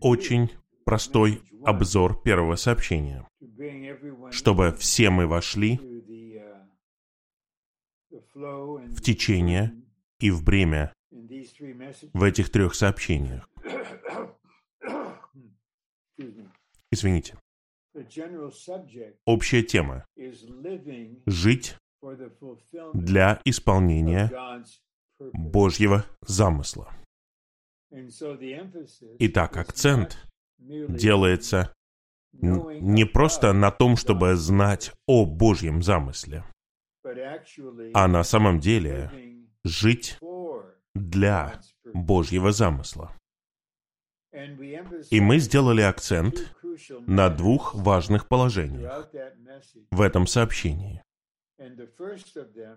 Очень простой обзор первого сообщения, чтобы все мы вошли в течение и в бремя в этих трех сообщениях. Извините. Общая тема – жить для исполнения Божьего замысла. Итак, акцент делается не просто на том, чтобы знать о Божьем замысле, а на самом деле жить для Божьего замысла. И мы сделали акцент на двух важных положениях в этом сообщении.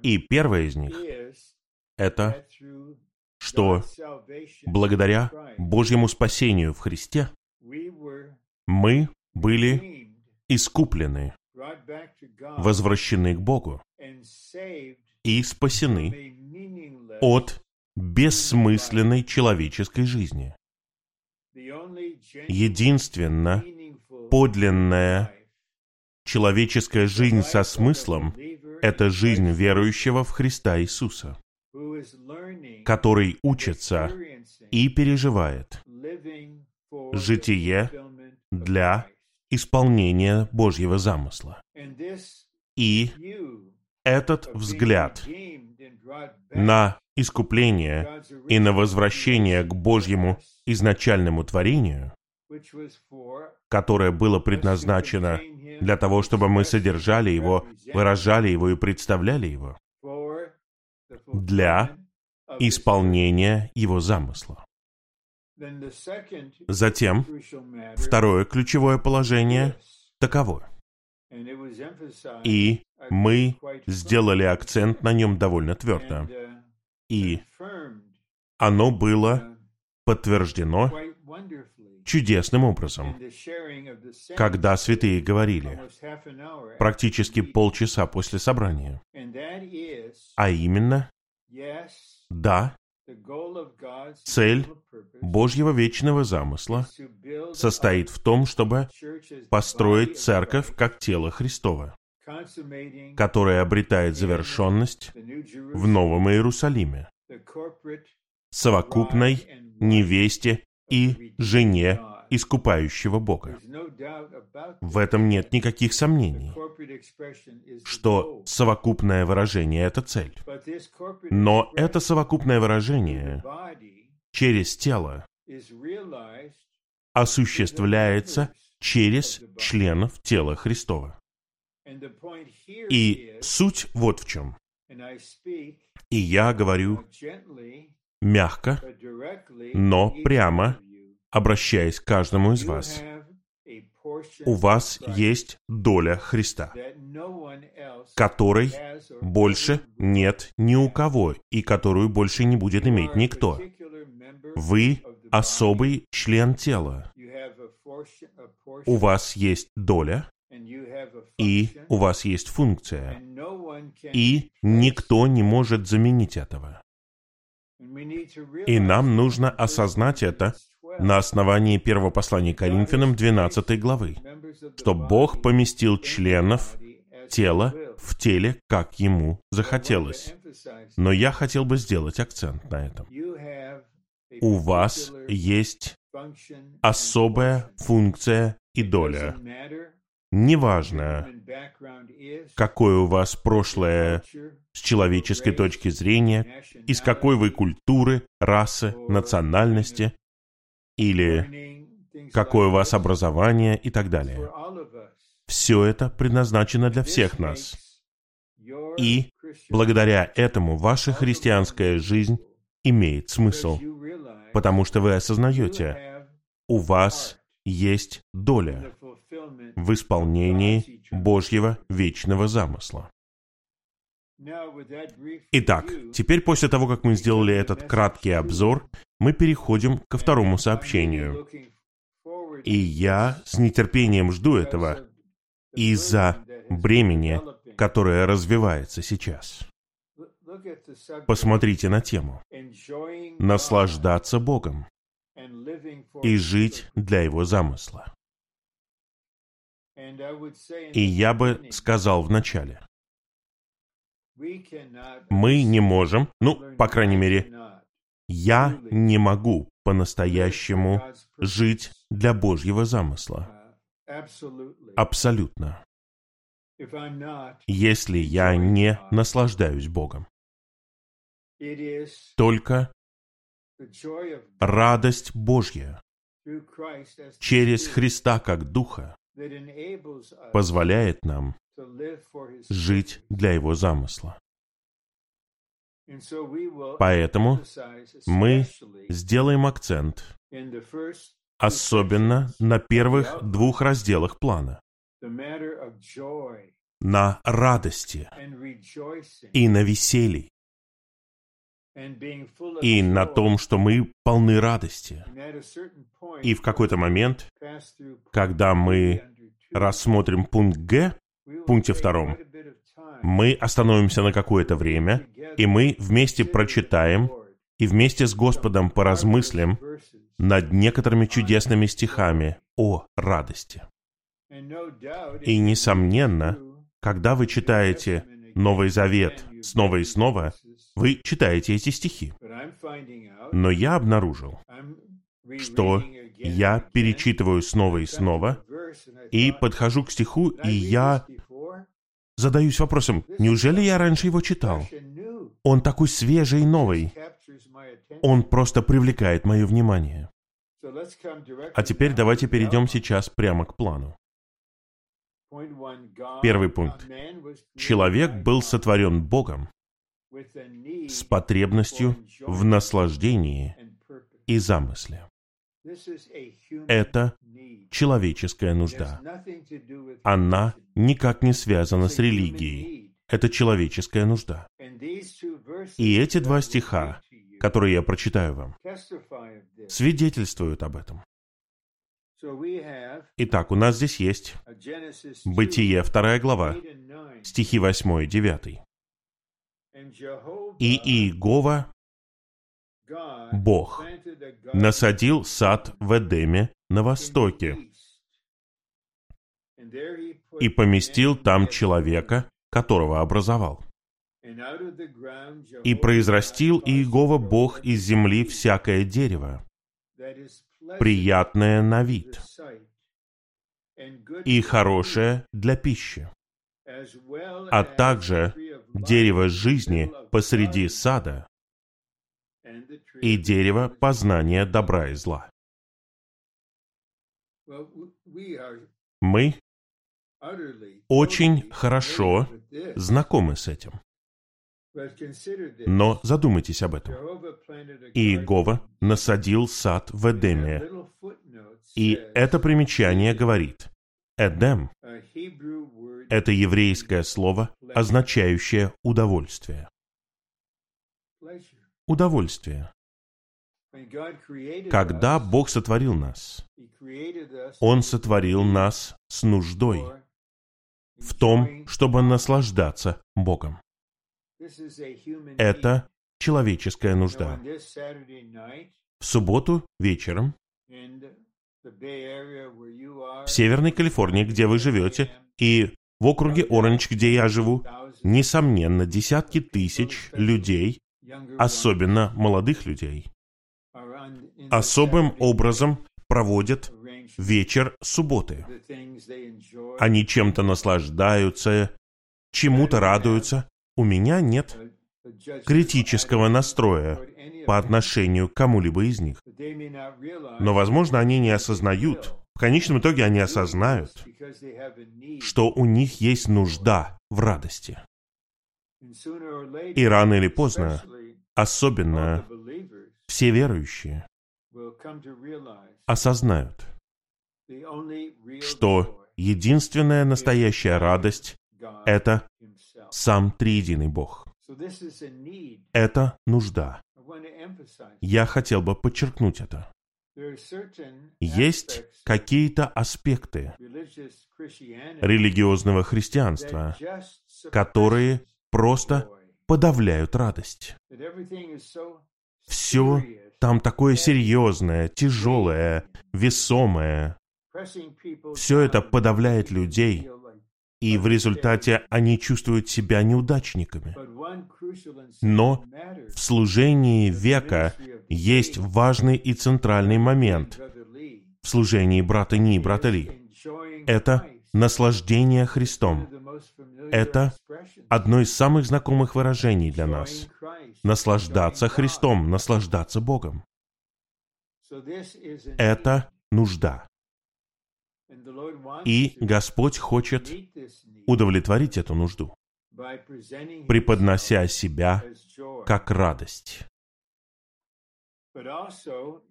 И первое из них — это, что благодаря Божьему спасению в Христе мы были искуплены, возвращены к Богу и спасены от бессмысленной человеческой жизни. Единственно подлинная человеческая жизнь со смыслом – это жизнь верующего в Христа Иисуса, который учится и переживает. житие для исполнения Божьего замысла. И этот взгляд на искупление и на возвращение к Божьему изначальному творению, которое было предназначено для того, чтобы мы содержали его, выражали его и представляли его, для исполнения его замысла. Затем, второе ключевое положение таково. И мы сделали акцент на нем довольно твердо. И оно было подтверждено чудесным образом, когда святые говорили, практически полчаса после собрания. А именно, да, цель Божьего вечного замысла состоит в том, чтобы построить церковь как тело Христова, которое обретает завершенность в Новом Иерусалиме, совокупной невесте и жене искупающего Бога. В этом нет никаких сомнений, что совокупное выражение — это цель. Но это совокупное выражение через тело осуществляется через членов тела Христова. И суть вот в чем. И я говорю мягко, но прямо, обращаясь к каждому из вас. У вас есть доля Христа, которой больше нет ни у кого и которую больше не будет иметь никто. Вы особый член тела. У вас есть доля, и у вас есть функция, и никто не может заменить этого. И нам нужно осознать это на основании первого послания Коринфянам 12 главы, что Бог поместил членов тела в теле, как ему захотелось. Но я хотел бы сделать акцент на этом. У вас есть особая функция и доля. Неважно, какое у вас прошлое с человеческой точки зрения, из какой вы культуры, расы, национальности, или какое у вас образование и так далее. Все это предназначено для всех нас. И благодаря этому ваша христианская жизнь имеет смысл, потому что вы осознаете, у вас есть доля в исполнении Божьего вечного замысла. Итак, теперь после того, как мы сделали этот краткий обзор, мы переходим ко второму сообщению. И я с нетерпением жду этого из-за бремени, которое развивается сейчас. Посмотрите на тему. Наслаждаться Богом и жить для Его замысла. И я бы сказал вначале, мы не можем, ну, по крайней мере, я не могу по-настоящему жить для Божьего замысла. Абсолютно. Если я не наслаждаюсь Богом. Только радость Божья через Христа как Духа позволяет нам жить для Его замысла. Поэтому мы сделаем акцент особенно на первых двух разделах плана. На радости и на веселье. И на том, что мы полны радости. И в какой-то момент, когда мы рассмотрим пункт Г, в пункте втором, мы остановимся на какое-то время, и мы вместе прочитаем и вместе с Господом поразмыслим над некоторыми чудесными стихами о радости. И, несомненно, когда вы читаете Новый Завет снова и снова, вы читаете эти стихи. Но я обнаружил, что я перечитываю снова и снова, и подхожу к стиху, и я задаюсь вопросом, неужели я раньше его читал? Он такой свежий и новый. Он просто привлекает мое внимание. А теперь давайте перейдем сейчас прямо к плану. Первый пункт. Человек был сотворен Богом с потребностью в наслаждении и замысле. Это человеческая нужда. Она никак не связана с религией. Это человеческая нужда. И эти два стиха, которые я прочитаю вам, свидетельствуют об этом. Итак, у нас здесь есть Бытие, вторая глава, стихи 8 и 9. «И Иегова, Бог, насадил сад в Эдеме на востоке. и поместил там человека, которого образовал. И произрастил Иегова Бог из земли всякое дерево, приятное на вид и хорошее для пищи, а также дерево жизни посреди сада и дерево познания добра и зла. Мы очень хорошо знакомы с этим. Но задумайтесь об этом. Иегова насадил сад в Эдеме. И это примечание говорит, Эдем — это еврейское слово, означающее удовольствие. Удовольствие. Когда Бог сотворил нас, Он сотворил нас с нуждой в том, чтобы наслаждаться Богом. Это человеческая нужда. В субботу вечером в Северной Калифорнии, где вы живете, и в округе Оранж, где я живу, несомненно, десятки тысяч людей, особенно молодых людей, особым образом проводят вечер субботы. Они чем-то наслаждаются, чему-то радуются, у меня нет критического настроя по отношению к кому-либо из них. Но, возможно, они не осознают, в конечном итоге они осознают, что у них есть нужда в радости. И рано или поздно, особенно все верующие, осознают, что единственная настоящая радость — это сам триединый Бог. Это нужда. Я хотел бы подчеркнуть это. Есть какие-то аспекты религиозного христианства, которые просто подавляют радость. Все там такое серьезное, тяжелое, весомое. Все это подавляет людей, и в результате они чувствуют себя неудачниками. Но в служении века есть важный и центральный момент в служении брата Ни и брата Ли. Это наслаждение Христом. Это одно из самых знакомых выражений для нас. Наслаждаться Христом, наслаждаться Богом. Это нужда. И Господь хочет удовлетворить эту нужду, преподнося себя как радость.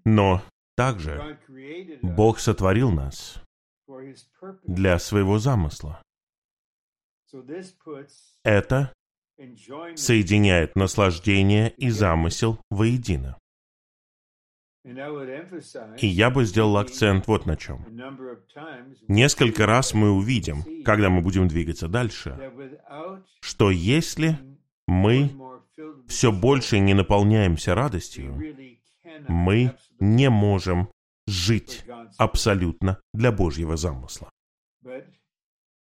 Но также Бог сотворил нас для своего замысла. Это соединяет наслаждение и замысел воедино. И я бы сделал акцент вот на чем. Несколько раз мы увидим, когда мы будем двигаться дальше, что если мы все больше не наполняемся радостью, мы не можем жить абсолютно для Божьего замысла.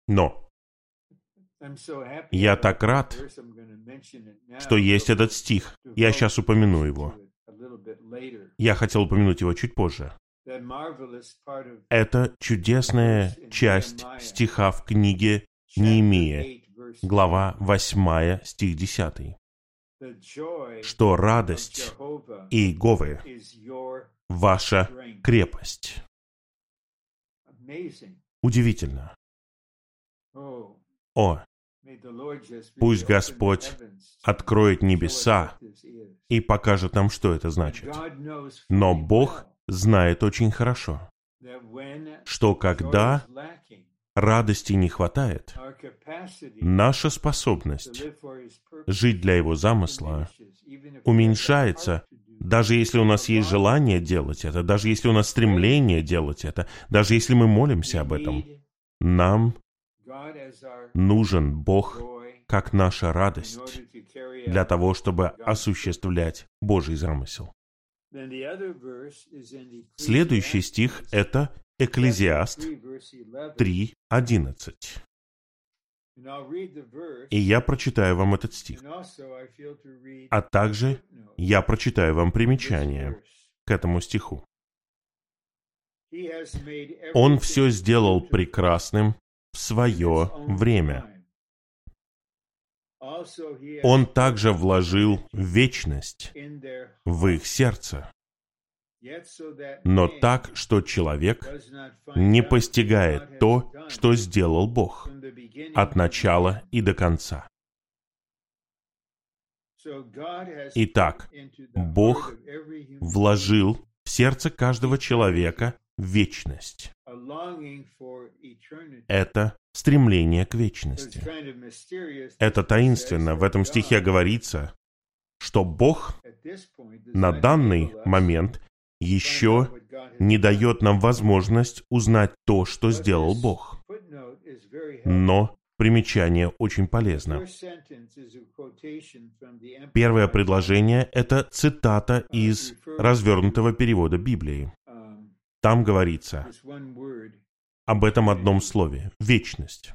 Но я так рад, что есть этот стих. Я сейчас упомяну его. Я хотел упомянуть его чуть позже. Это чудесная часть стиха в книге Неемия, глава 8, стих 10. Что радость Иеговы — ваша крепость. Удивительно. О, Пусть Господь откроет небеса и покажет нам, что это значит. Но Бог знает очень хорошо, что когда радости не хватает, наша способность жить для Его замысла уменьшается, даже если у нас есть желание делать это, даже если у нас стремление делать это, даже если мы молимся об этом. Нам нужен Бог как наша радость для того, чтобы осуществлять Божий замысел. Следующий стих — это Экклезиаст 3.11. И я прочитаю вам этот стих. А также я прочитаю вам примечание к этому стиху. Он все сделал прекрасным в свое время. Он также вложил вечность в их сердце, но так, что человек не постигает то, что сделал Бог от начала и до конца. Итак, Бог вложил в сердце каждого человека вечность. Это стремление к вечности. Это таинственно. В этом стихе говорится, что Бог на данный момент еще не дает нам возможность узнать то, что сделал Бог. Но примечание очень полезно. Первое предложение — это цитата из развернутого перевода Библии. Там говорится об этом одном слове — вечность,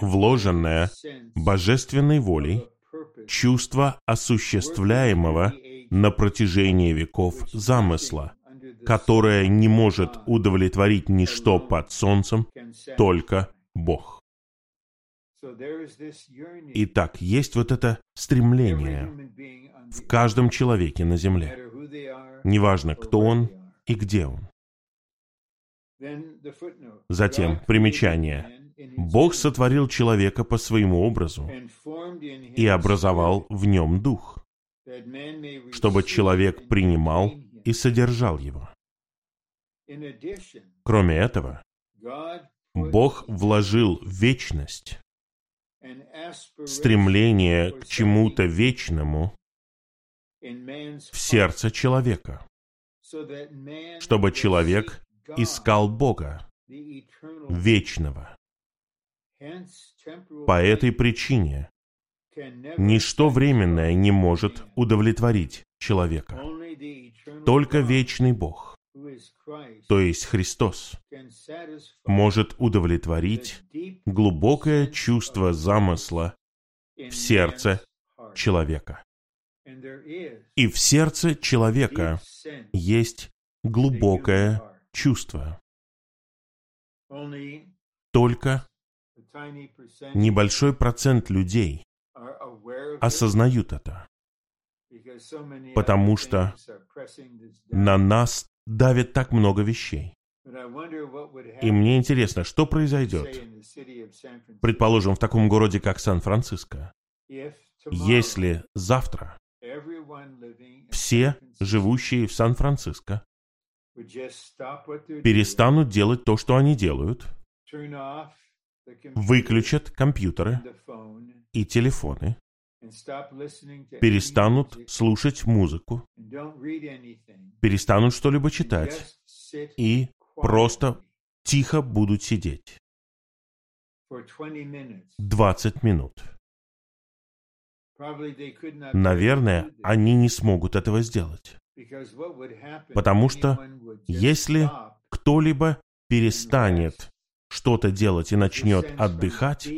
вложенное божественной волей чувство осуществляемого на протяжении веков замысла, которое не может удовлетворить ничто под солнцем, только Бог. Итак, есть вот это стремление в каждом человеке на земле. Неважно, кто он, и где он. Затем примечание. Бог сотворил человека по своему образу и образовал в нем дух, чтобы человек принимал и содержал его. Кроме этого, Бог вложил вечность, стремление к чему-то вечному в сердце человека чтобы человек искал Бога, вечного. По этой причине ничто временное не может удовлетворить человека. Только вечный Бог, то есть Христос, может удовлетворить глубокое чувство замысла в сердце человека. И в сердце человека есть глубокое чувство. Только небольшой процент людей осознают это, потому что на нас давит так много вещей. И мне интересно, что произойдет, предположим, в таком городе, как Сан-Франциско, если завтра все живущие в Сан-Франциско перестанут делать то, что они делают, выключат компьютеры и телефоны, перестанут слушать музыку, перестанут что-либо читать и просто тихо будут сидеть. 20 минут. Наверное, они не смогут этого сделать. Потому что если кто-либо перестанет что-то делать и начнет отдыхать,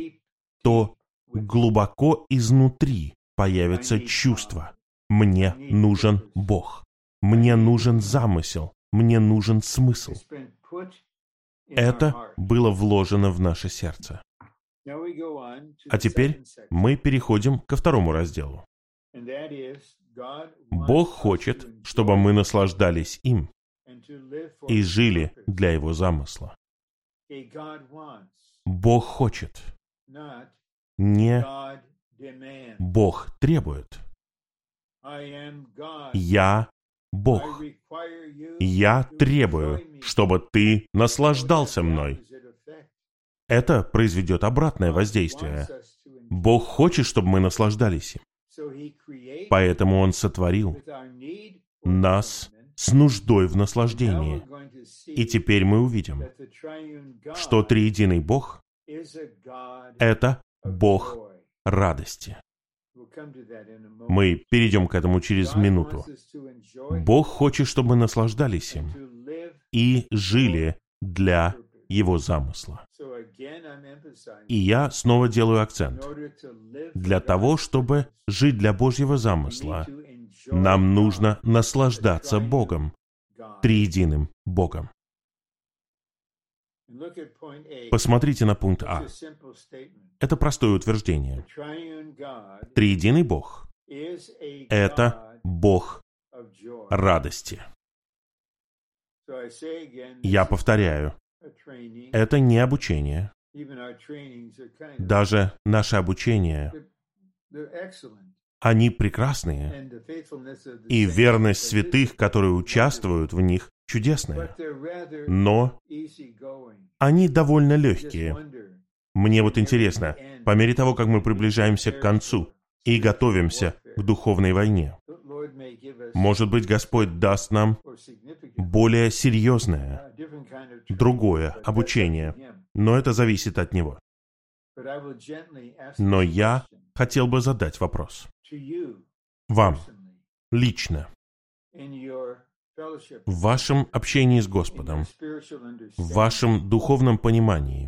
то глубоко изнутри появится чувство «мне нужен Бог». Мне нужен замысел, мне нужен смысл. Это было вложено в наше сердце. А теперь мы переходим ко второму разделу. Бог хочет, чтобы мы наслаждались им и жили для Его замысла. Бог хочет. Не Бог требует. Я Бог. Я требую, чтобы ты наслаждался мной. Это произведет обратное воздействие. Бог хочет, чтобы мы наслаждались им. Поэтому Он сотворил нас с нуждой в наслаждении. И теперь мы увидим, что триединый Бог — это Бог радости. Мы перейдем к этому через минуту. Бог хочет, чтобы мы наслаждались им и жили для Его замысла. И я снова делаю акцент. Для того, чтобы жить для Божьего замысла, нам нужно наслаждаться Богом, триединым Богом. Посмотрите на пункт А. Это простое утверждение. Триединый Бог — это Бог радости. Я повторяю, это не обучение. Даже наше обучение, они прекрасные, и верность святых, которые участвуют в них, чудесная. Но они довольно легкие. Мне вот интересно, по мере того, как мы приближаемся к концу и готовимся к духовной войне, может быть, Господь даст нам более серьезное, другое обучение, но это зависит от Него. Но я хотел бы задать вопрос. Вам, лично, в вашем общении с Господом, в вашем духовном понимании,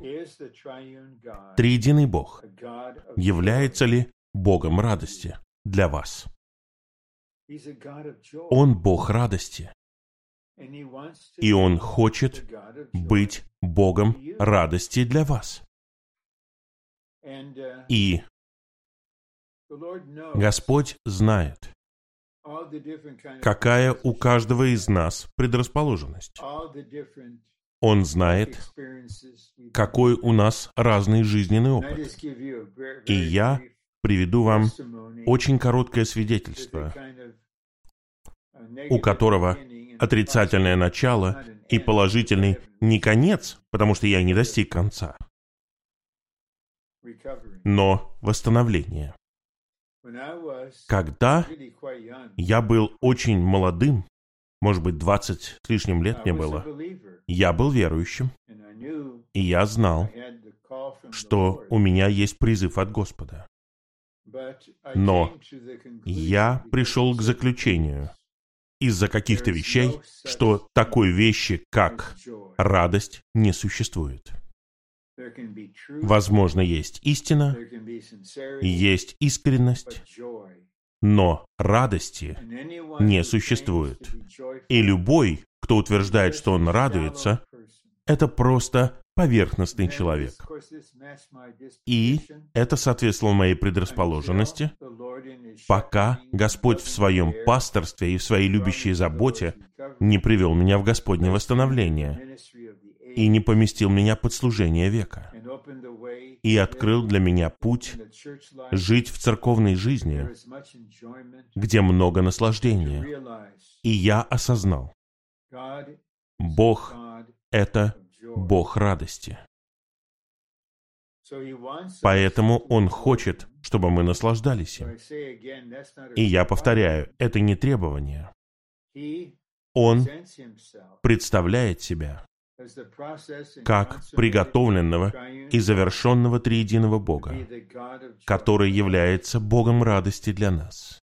Триединый Бог является ли Богом радости для вас? Он Бог радости. И Он хочет быть Богом радости для вас. И Господь знает, какая у каждого из нас предрасположенность. Он знает, какой у нас разный жизненный опыт. И я приведу вам очень короткое свидетельство, у которого отрицательное начало и положительный не конец, потому что я не достиг конца, но восстановление. Когда я был очень молодым, может быть, 20 с лишним лет мне было, я был верующим, и я знал, что у меня есть призыв от Господа. Но я пришел к заключению, из-за каких-то вещей, что такой вещи, как радость, не существует. Возможно, есть истина, есть искренность, но радости не существует. И любой, кто утверждает, что он радуется, это просто поверхностный человек. И это соответствовало моей предрасположенности, пока Господь в своем пасторстве и в своей любящей заботе не привел меня в Господне восстановление и не поместил меня под служение века и открыл для меня путь жить в церковной жизни, где много наслаждения. И я осознал, Бог — это Бог радости. Поэтому Он хочет, чтобы мы наслаждались им. И я повторяю, это не требование. Он представляет себя как приготовленного и завершенного триединого Бога, который является Богом радости для нас.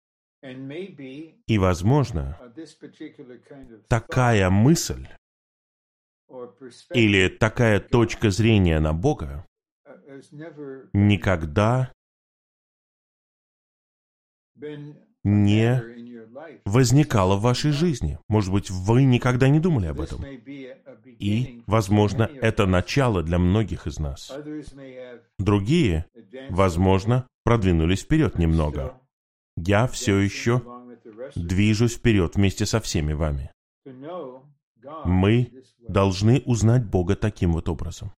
И, возможно, такая мысль или такая точка зрения на Бога никогда не возникало в вашей жизни. Может быть, вы никогда не думали об этом. И, возможно, это начало для многих из нас. Другие, возможно, продвинулись вперед немного. Я все еще движусь вперед вместе со всеми вами. Мы должны узнать Бога таким вот образом.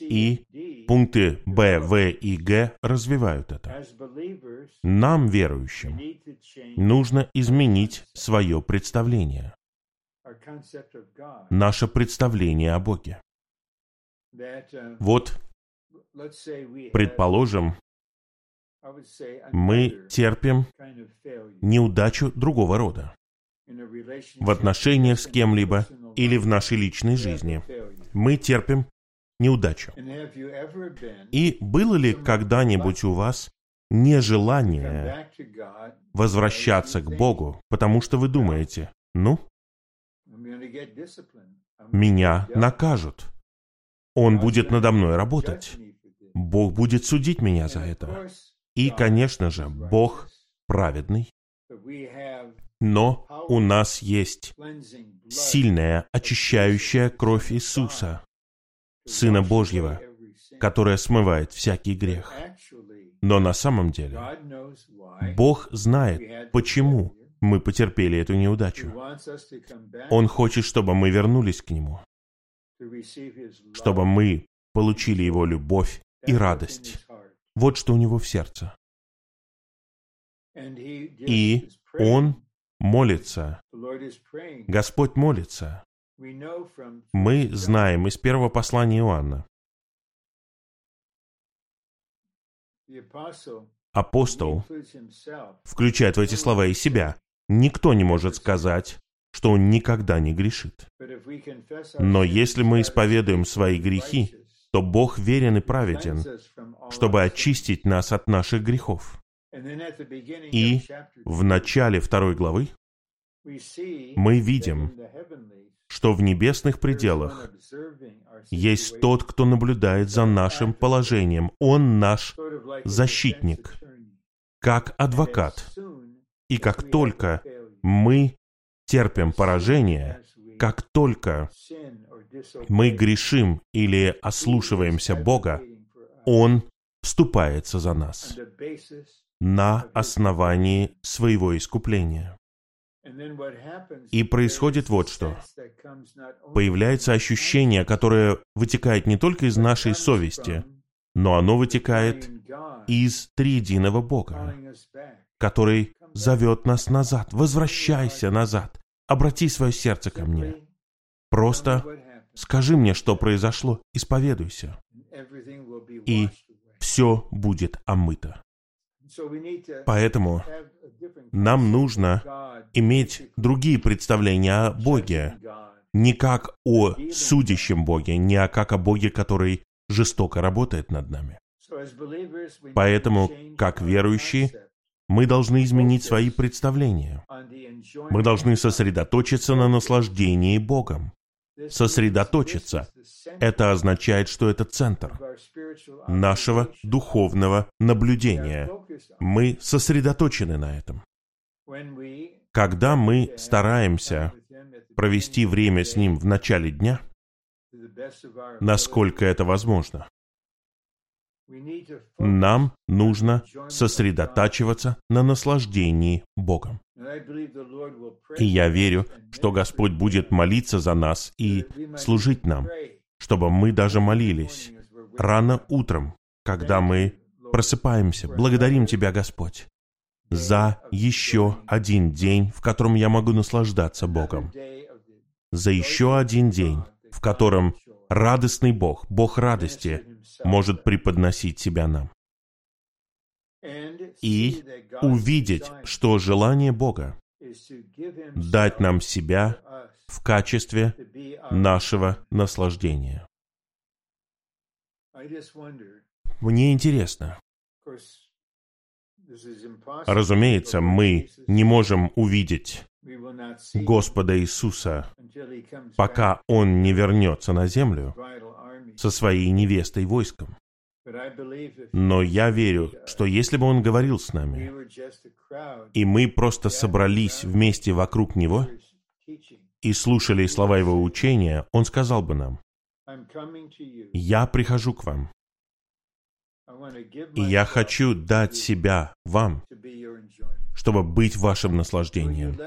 И пункты Б, В и Г развивают это. Нам, верующим, нужно изменить свое представление, наше представление о Боге. Вот, предположим, мы терпим неудачу другого рода в отношениях с кем-либо или в нашей личной жизни. Мы терпим неудачу. И было ли когда-нибудь у вас нежелание возвращаться к Богу, потому что вы думаете, ну, меня накажут. Он будет надо мной работать. Бог будет судить меня за это. И, конечно же, Бог праведный. Но у нас есть сильная очищающая кровь Иисуса, Сына Божьего, которая смывает всякий грех. Но на самом деле Бог знает, почему мы потерпели эту неудачу. Он хочет, чтобы мы вернулись к Нему, чтобы мы получили Его любовь и радость. Вот что у Него в сердце. И Он молится. Господь молится. Мы знаем из первого послания Иоанна. Апостол включает в эти слова и себя. Никто не может сказать, что он никогда не грешит. Но если мы исповедуем свои грехи, то Бог верен и праведен, чтобы очистить нас от наших грехов. И в начале второй главы мы видим, что в небесных пределах есть тот, кто наблюдает за нашим положением. Он наш защитник, как адвокат. И как только мы терпим поражение, как только мы грешим или ослушиваемся Бога, Он вступается за нас на основании своего искупления. И происходит вот что. Появляется ощущение, которое вытекает не только из нашей совести, но оно вытекает из триединого Бога, который зовет нас назад. Возвращайся назад. Обрати свое сердце ко мне. Просто скажи мне, что произошло, исповедуйся. И все будет омыто. Поэтому нам нужно иметь другие представления о Боге, не как о судящем Боге, не как о Боге, который жестоко работает над нами. Поэтому, как верующие, Мы должны изменить свои представления. Мы должны сосредоточиться на наслаждении Богом. Сосредоточиться — это означает, что это центр нашего духовного наблюдения. Мы сосредоточены на этом. Когда мы стараемся провести время с Ним в начале дня, насколько это возможно, нам нужно сосредотачиваться на наслаждении Богом. И я верю, что Господь будет молиться за нас и служить нам, чтобы мы даже молились рано утром, когда мы просыпаемся. Благодарим Тебя, Господь, за еще один день, в котором я могу наслаждаться Богом. За еще один день, в котором радостный Бог, Бог радости, может преподносить себя нам. И увидеть, что желание Бога дать нам себя в качестве нашего наслаждения. Мне интересно. Разумеется, мы не можем увидеть Господа Иисуса, пока Он не вернется на землю со своей невестой войском. Но я верю, что если бы Он говорил с нами, и мы просто собрались вместе вокруг Него и слушали слова Его учения, Он сказал бы нам, «Я прихожу к вам, и я хочу дать себя вам, чтобы быть вашим наслаждением.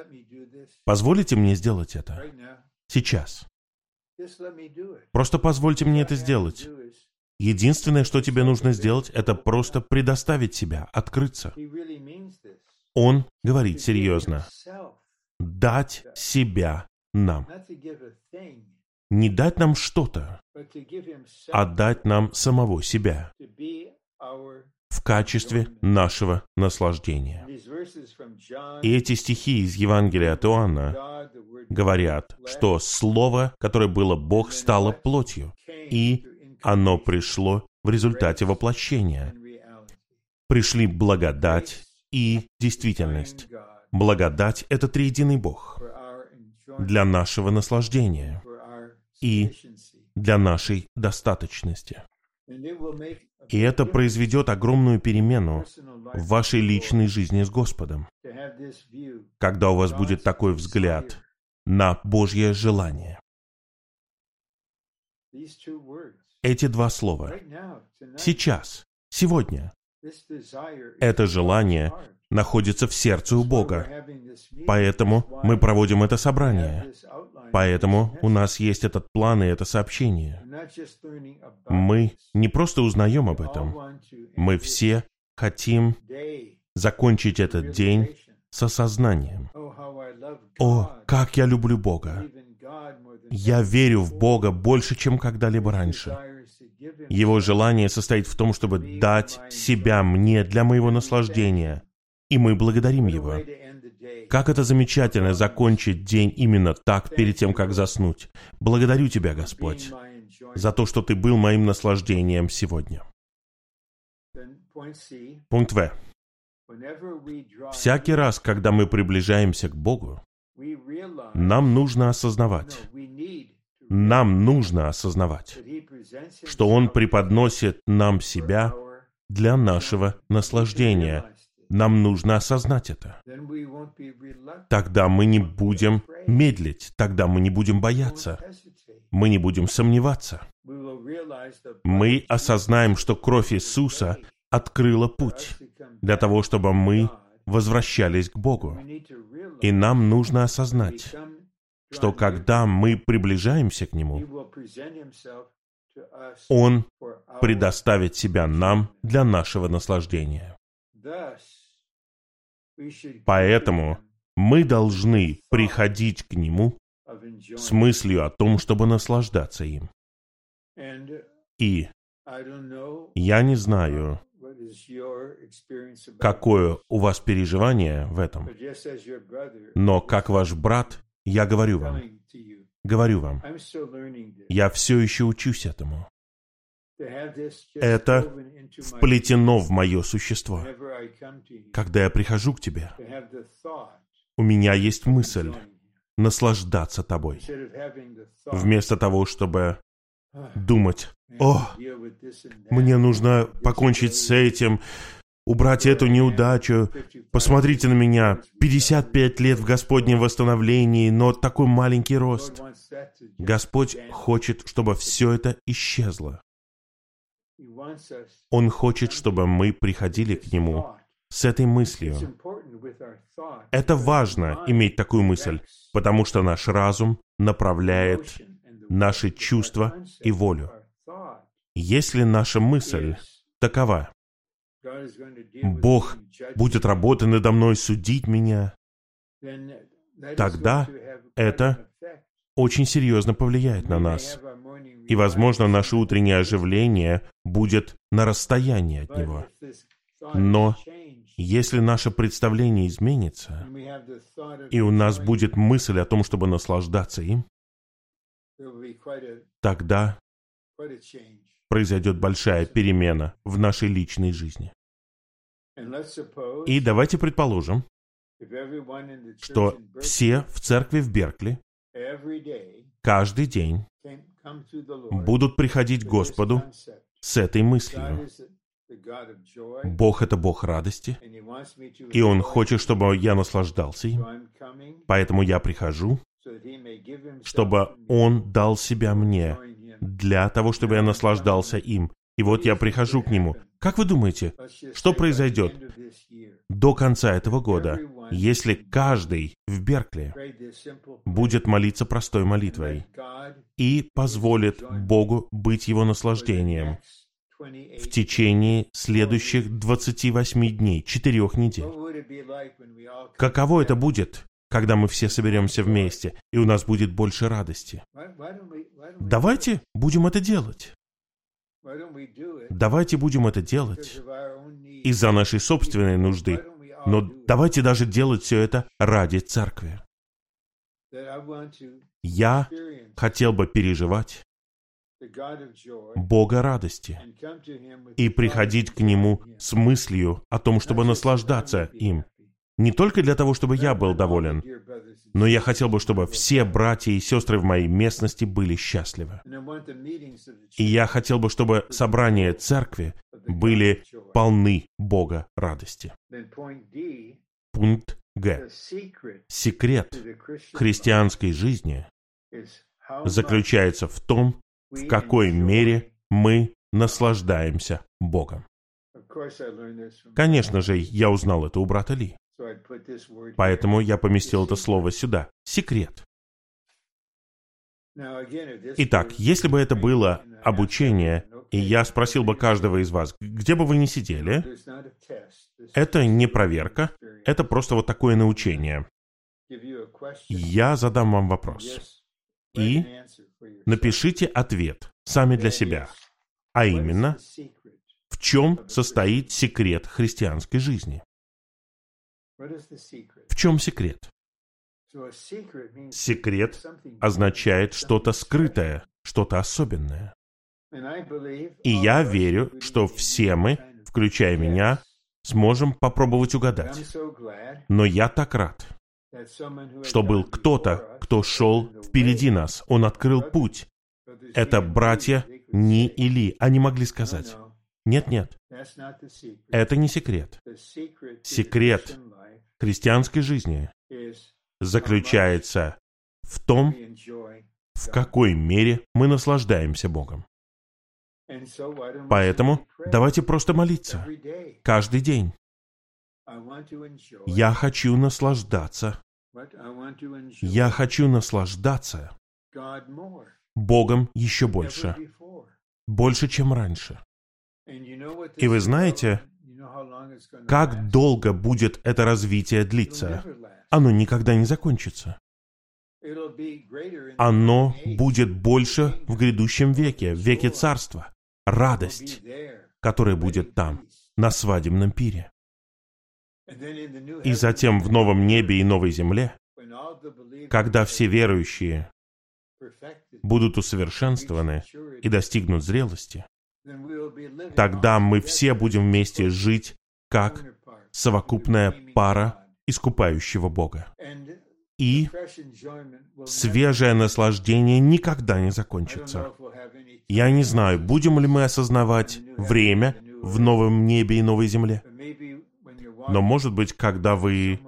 Позволите мне сделать это? Сейчас. Просто позвольте мне это сделать. Единственное, что тебе нужно сделать, это просто предоставить себя, открыться. Он говорит серьезно. Дать себя нам. Не дать нам что-то, а дать нам самого себя в качестве нашего наслаждения. И эти стихи из Евангелия от Иоанна говорят, что Слово, которое было Бог, стало плотью, и оно пришло в результате воплощения. Пришли благодать и действительность. Благодать — это триединый Бог для нашего наслаждения и для нашей достаточности. И это произведет огромную перемену в вашей личной жизни с Господом, когда у вас будет такой взгляд на Божье желание. Эти два слова. Сейчас, сегодня. Это желание находится в сердце у Бога. Поэтому мы проводим это собрание. Поэтому у нас есть этот план и это сообщение. Мы не просто узнаем об этом. Мы все хотим закончить этот день с осознанием. О, как я люблю Бога! Я верю в Бога больше, чем когда-либо раньше. Его желание состоит в том, чтобы дать себя мне для моего наслаждения. И мы благодарим Его. Как это замечательно закончить день именно так, перед тем, как заснуть. Благодарю Тебя, Господь, за то, что Ты был моим наслаждением сегодня. Пункт В. Всякий раз, когда мы приближаемся к Богу, нам нужно осознавать, нам нужно осознавать, что Он преподносит нам себя для нашего наслаждения, нам нужно осознать это. Тогда мы не будем медлить, тогда мы не будем бояться, мы не будем сомневаться. Мы осознаем, что кровь Иисуса открыла путь для того, чтобы мы возвращались к Богу. И нам нужно осознать, что когда мы приближаемся к Нему, Он предоставит себя нам для нашего наслаждения. Поэтому мы должны приходить к Нему с мыслью о том, чтобы наслаждаться им. И я не знаю, какое у вас переживание в этом, но как ваш брат, я говорю вам, говорю вам, я все еще учусь этому. Это вплетено в мое существо. Когда я прихожу к тебе, у меня есть мысль наслаждаться тобой. Вместо того, чтобы думать, о, мне нужно покончить с этим, убрать эту неудачу. Посмотрите на меня, 55 лет в Господнем восстановлении, но такой маленький рост. Господь хочет, чтобы все это исчезло. Он хочет, чтобы мы приходили к Нему с этой мыслью. Это важно, иметь такую мысль, потому что наш разум направляет наши чувства и волю. Если наша мысль такова, Бог будет работать надо мной, судить меня, тогда это очень серьезно повлияет на нас. И, возможно, наше утреннее оживление будет на расстоянии от него. Но если наше представление изменится, и у нас будет мысль о том, чтобы наслаждаться им, тогда произойдет большая перемена в нашей личной жизни. И давайте предположим, что все в церкви в Беркли каждый день будут приходить к Господу с этой мыслью. Бог — это Бог радости, и Он хочет, чтобы я наслаждался им. Поэтому я прихожу, чтобы Он дал себя мне, для того, чтобы я наслаждался им. И вот я прихожу к Нему. Как вы думаете, что произойдет до конца этого года, если каждый в Беркли будет молиться простой молитвой и позволит Богу быть его наслаждением в течение следующих 28 дней, 4 недель? Каково это будет, когда мы все соберемся вместе, и у нас будет больше радости? Давайте будем это делать. Давайте будем это делать из-за нашей собственной нужды, но давайте даже делать все это ради церкви. Я хотел бы переживать Бога радости и приходить к Нему с мыслью о том, чтобы наслаждаться им. Не только для того, чтобы я был доволен, но я хотел бы, чтобы все братья и сестры в моей местности были счастливы. И я хотел бы, чтобы собрания церкви были полны Бога радости. Пункт Г. Секрет христианской жизни заключается в том, в какой мере мы наслаждаемся Богом. Конечно же, я узнал это у брата Ли. Поэтому я поместил это слово сюда. Секрет. Итак, если бы это было обучение, и я спросил бы каждого из вас, где бы вы ни сидели, это не проверка, это просто вот такое научение. Я задам вам вопрос. И напишите ответ сами для себя. А именно, в чем состоит секрет христианской жизни? В чем секрет? Секрет означает что-то скрытое, что-то особенное. И я верю, что все мы, включая меня, сможем попробовать угадать. Но я так рад, что был кто-то, кто шел впереди нас. Он открыл путь. Это братья Ни и Ли. Они могли сказать, нет-нет, это не секрет. Секрет христианской жизни заключается в том, в какой мере мы наслаждаемся Богом. Поэтому давайте просто молиться каждый день. Я хочу наслаждаться. Я хочу наслаждаться Богом еще больше. Больше, чем раньше. И вы знаете, как долго будет это развитие длиться? Оно никогда не закончится. Оно будет больше в грядущем веке, в веке царства. Радость, которая будет там, на свадебном пире. И затем в новом небе и новой земле, когда все верующие будут усовершенствованы и достигнут зрелости, тогда мы все будем вместе жить как совокупная пара искупающего Бога. И свежее наслаждение никогда не закончится. Я не знаю, будем ли мы осознавать время в новом небе и новой земле. Но, может быть, когда вы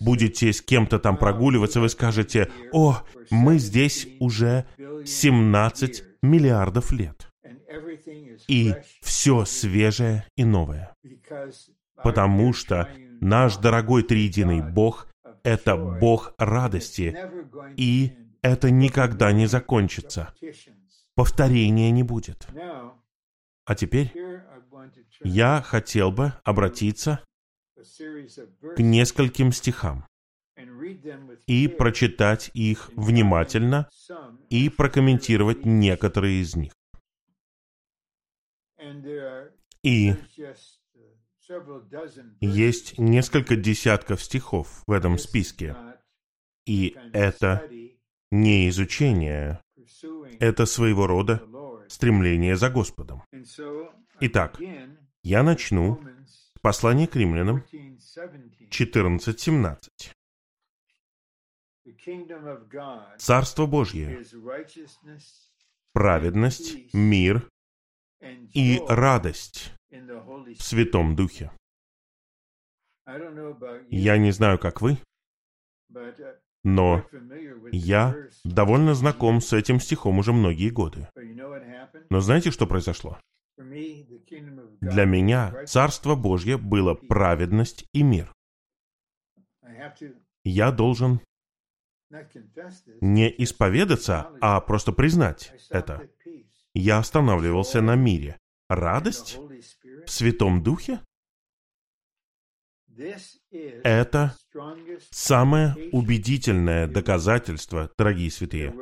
будете с кем-то там прогуливаться, вы скажете, «О, мы здесь уже 17 миллиардов лет» и все свежее и новое. Потому что наш дорогой триединый Бог — это Бог радости, и это никогда не закончится. Повторения не будет. А теперь я хотел бы обратиться к нескольким стихам и прочитать их внимательно и прокомментировать некоторые из них. И есть несколько десятков стихов в этом списке. И это не изучение, это своего рода стремление за Господом. Итак, я начну с послания к римлянам 14.17. Царство Божье, праведность, мир и радость в Святом Духе. Я не знаю, как вы, но я довольно знаком с этим стихом уже многие годы. Но знаете, что произошло? Для меня Царство Божье было праведность и мир. Я должен не исповедаться, а просто признать это я останавливался на мире. Радость в Святом Духе? Это самое убедительное доказательство, дорогие святые,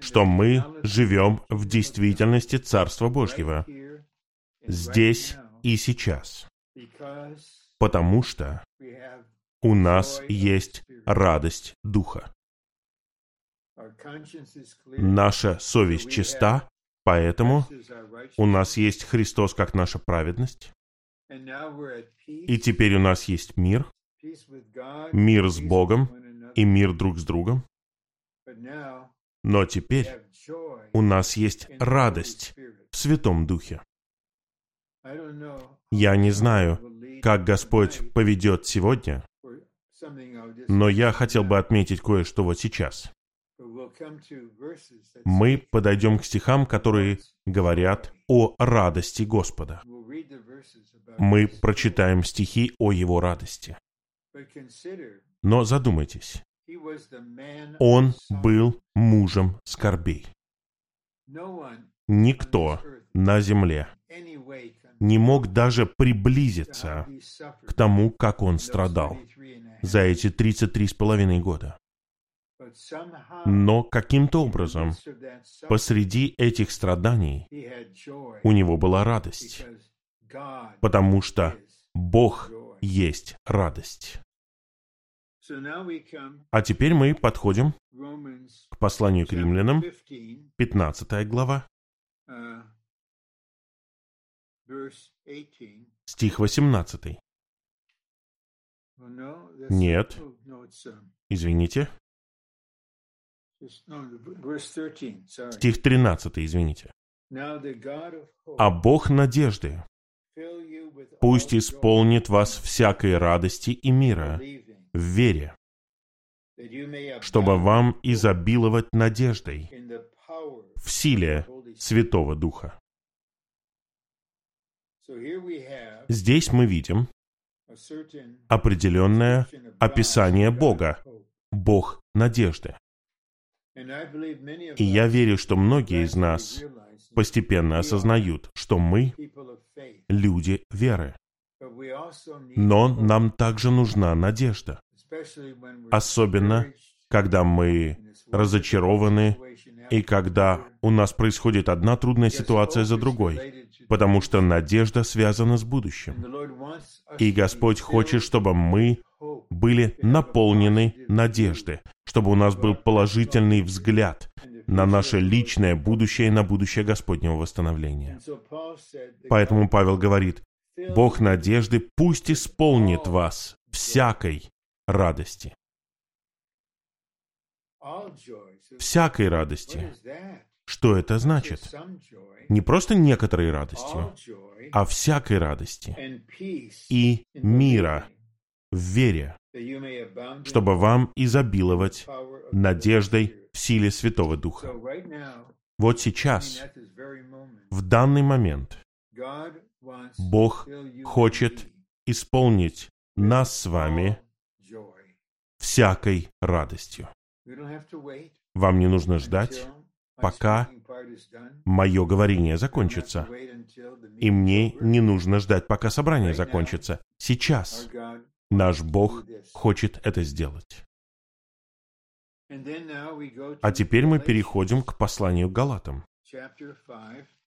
что мы живем в действительности Царства Божьего здесь и сейчас, потому что у нас есть радость Духа. Наша совесть чиста, Поэтому у нас есть Христос как наша праведность. И теперь у нас есть мир, мир с Богом и мир друг с другом. Но теперь у нас есть радость в Святом Духе. Я не знаю, как Господь поведет сегодня, но я хотел бы отметить кое-что вот сейчас мы подойдем к стихам, которые говорят о радости Господа. Мы прочитаем стихи о Его радости. Но задумайтесь, Он был мужем скорбей. Никто на земле не мог даже приблизиться к тому, как он страдал за эти 33 с половиной года. Но каким-то образом посреди этих страданий у него была радость, потому что Бог есть радость. А теперь мы подходим к посланию к римлянам, 15 глава, стих 18. Нет, извините, Стих 13, извините. «А Бог надежды пусть исполнит вас всякой радости и мира в вере, чтобы вам изобиловать надеждой в силе Святого Духа». Здесь мы видим определенное описание Бога, Бог надежды. И я верю, что многие из нас постепенно осознают, что мы люди веры. Но нам также нужна надежда. Особенно, когда мы разочарованы и когда у нас происходит одна трудная ситуация за другой, потому что надежда связана с будущим. И Господь хочет, чтобы мы были наполнены надежды, чтобы у нас был положительный взгляд на наше личное будущее и на будущее Господнего восстановления. Поэтому Павел говорит, Бог надежды пусть исполнит вас всякой радости. Всякой радости. Что это значит? Не просто некоторой радостью, а всякой радости и мира в вере, чтобы вам изобиловать надеждой в силе Святого Духа. Вот сейчас, в данный момент, Бог хочет исполнить нас с вами всякой радостью. Вам не нужно ждать, пока мое говорение закончится. И мне не нужно ждать, пока собрание закончится. Сейчас наш Бог хочет это сделать. А теперь мы переходим к посланию к Галатам.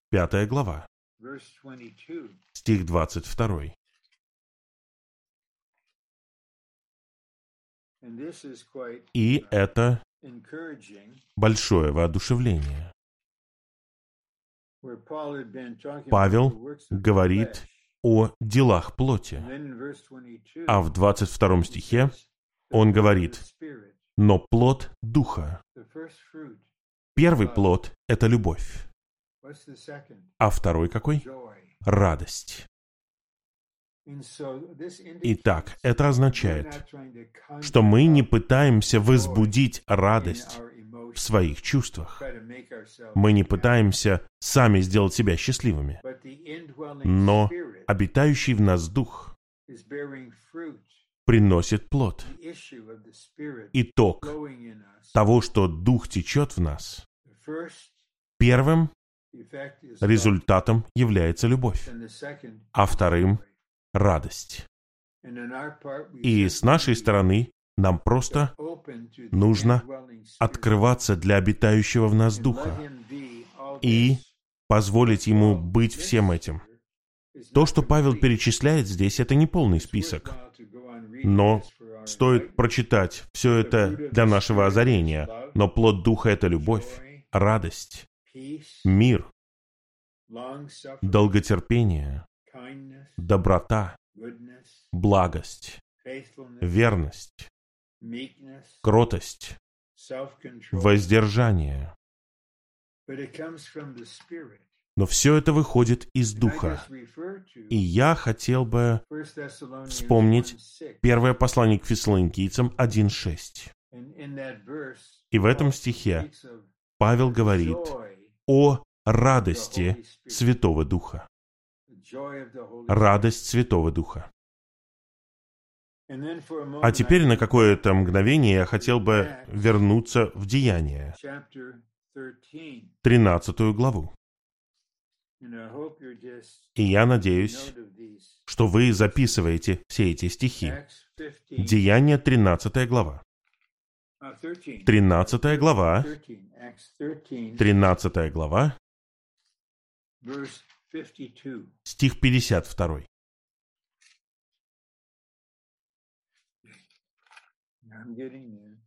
Пятая глава. Стих 22. И это большое воодушевление. Павел говорит о делах плоти. А в 22 стихе он говорит, но плод Духа. Первый плод — это любовь. А второй какой? Радость. Итак, это означает, что мы не пытаемся возбудить радость в своих чувствах. Мы не пытаемся сами сделать себя счастливыми. Но обитающий в нас Дух приносит плод. Итог того, что Дух течет в нас. Первым результатом является любовь, а вторым — радость. И с нашей стороны нам просто нужно открываться для обитающего в нас Духа и позволить Ему быть всем этим. То, что Павел перечисляет здесь, это не полный список. Но стоит прочитать все это для нашего озарения. Но плод Духа — это любовь, радость, мир, долготерпение, доброта, благость, верность, кротость, воздержание. Но все это выходит из Духа. И я хотел бы вспомнить первое послание к фессалоникийцам 1.6. И в этом стихе Павел говорит о радости Святого Духа. Радость Святого Духа. А теперь на какое-то мгновение я хотел бы вернуться в Деяния, 13 главу. И я надеюсь, что вы записываете все эти стихи. Деяние 13 глава. 13 глава. 13 глава. Стих 52.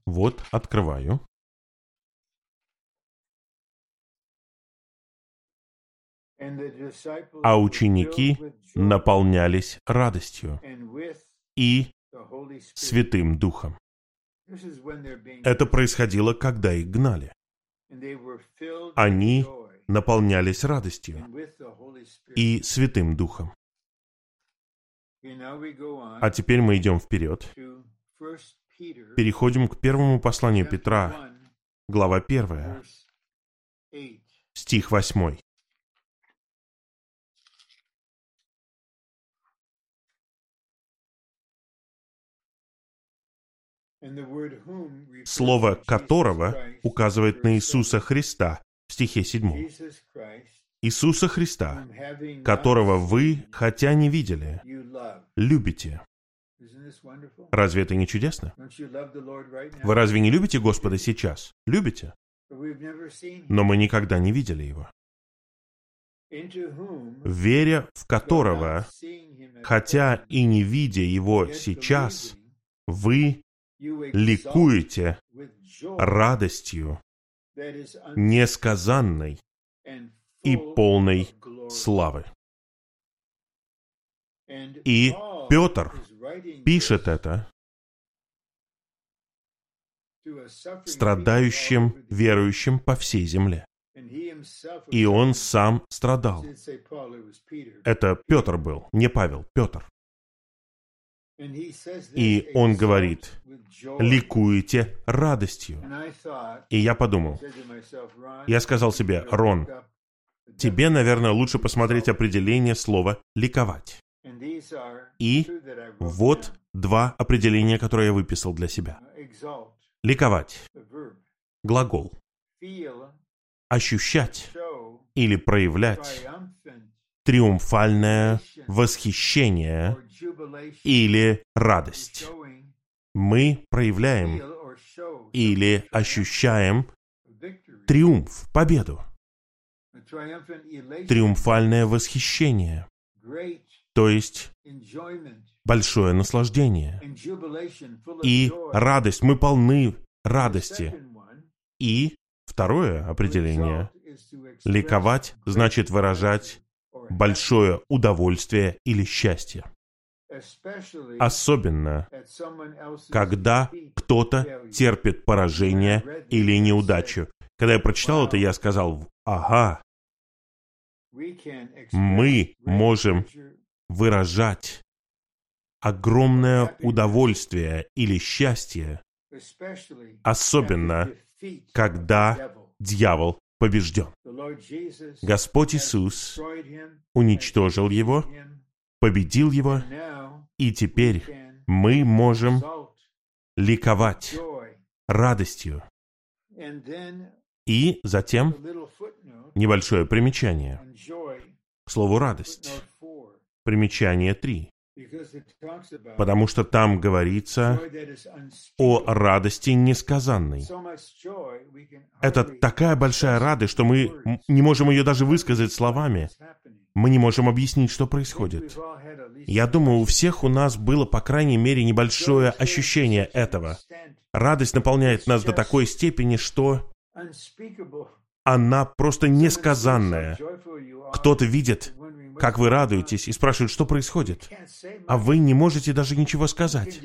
Вот, открываю. А ученики наполнялись радостью и Святым Духом. Это происходило, когда их гнали. Они наполнялись радостью и Святым Духом. А теперь мы идем вперед. Переходим к первому посланию Петра, глава первая, стих восьмой. Слово «которого» указывает на Иисуса Христа в стихе 7. Иисуса Христа, которого вы, хотя не видели, любите. Разве это не чудесно? Вы разве не любите Господа сейчас? Любите? Но мы никогда не видели Его. Веря в которого, хотя и не видя Его сейчас, вы ликуете радостью несказанной и полной славы. И Петр пишет это страдающим верующим по всей земле. И он сам страдал. Это Петр был, не Павел, Петр. И он говорит, ликуете радостью. И я подумал, я сказал себе, Рон, тебе, наверное, лучше посмотреть определение слова «ликовать». И вот два определения, которые я выписал для себя. Ликовать. Глагол. Ощущать или проявлять триумфальное восхищение или радость. Мы проявляем или ощущаем триумф, победу, триумфальное восхищение, то есть большое наслаждение и радость. Мы полны радости. И второе определение – ликовать значит выражать большое удовольствие или счастье. Особенно, когда кто-то терпит поражение или неудачу. Когда я прочитал это, я сказал, ага, мы можем выражать огромное удовольствие или счастье, особенно когда дьявол побежден. Господь Иисус уничтожил его, победил его, и теперь мы можем ликовать радостью. И затем небольшое примечание к слову «радость». Примечание 3. Потому что там говорится о радости несказанной. Это такая большая радость, что мы не можем ее даже высказать словами. Мы не можем объяснить, что происходит. Я думаю, у всех у нас было, по крайней мере, небольшое ощущение этого. Радость наполняет нас до такой степени, что она просто несказанная. Кто-то видит, как вы радуетесь, и спрашивает, что происходит. А вы не можете даже ничего сказать.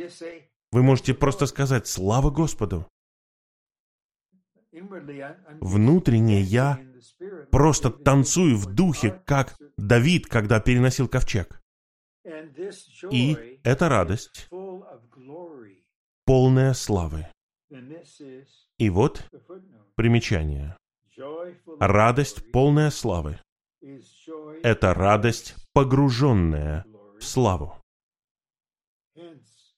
Вы можете просто сказать «Слава Господу». Внутренне я просто танцую в духе, как Давид, когда переносил ковчег. И эта радость, полная славы. И вот примечание. Радость, полная славы это радость, погруженная в славу.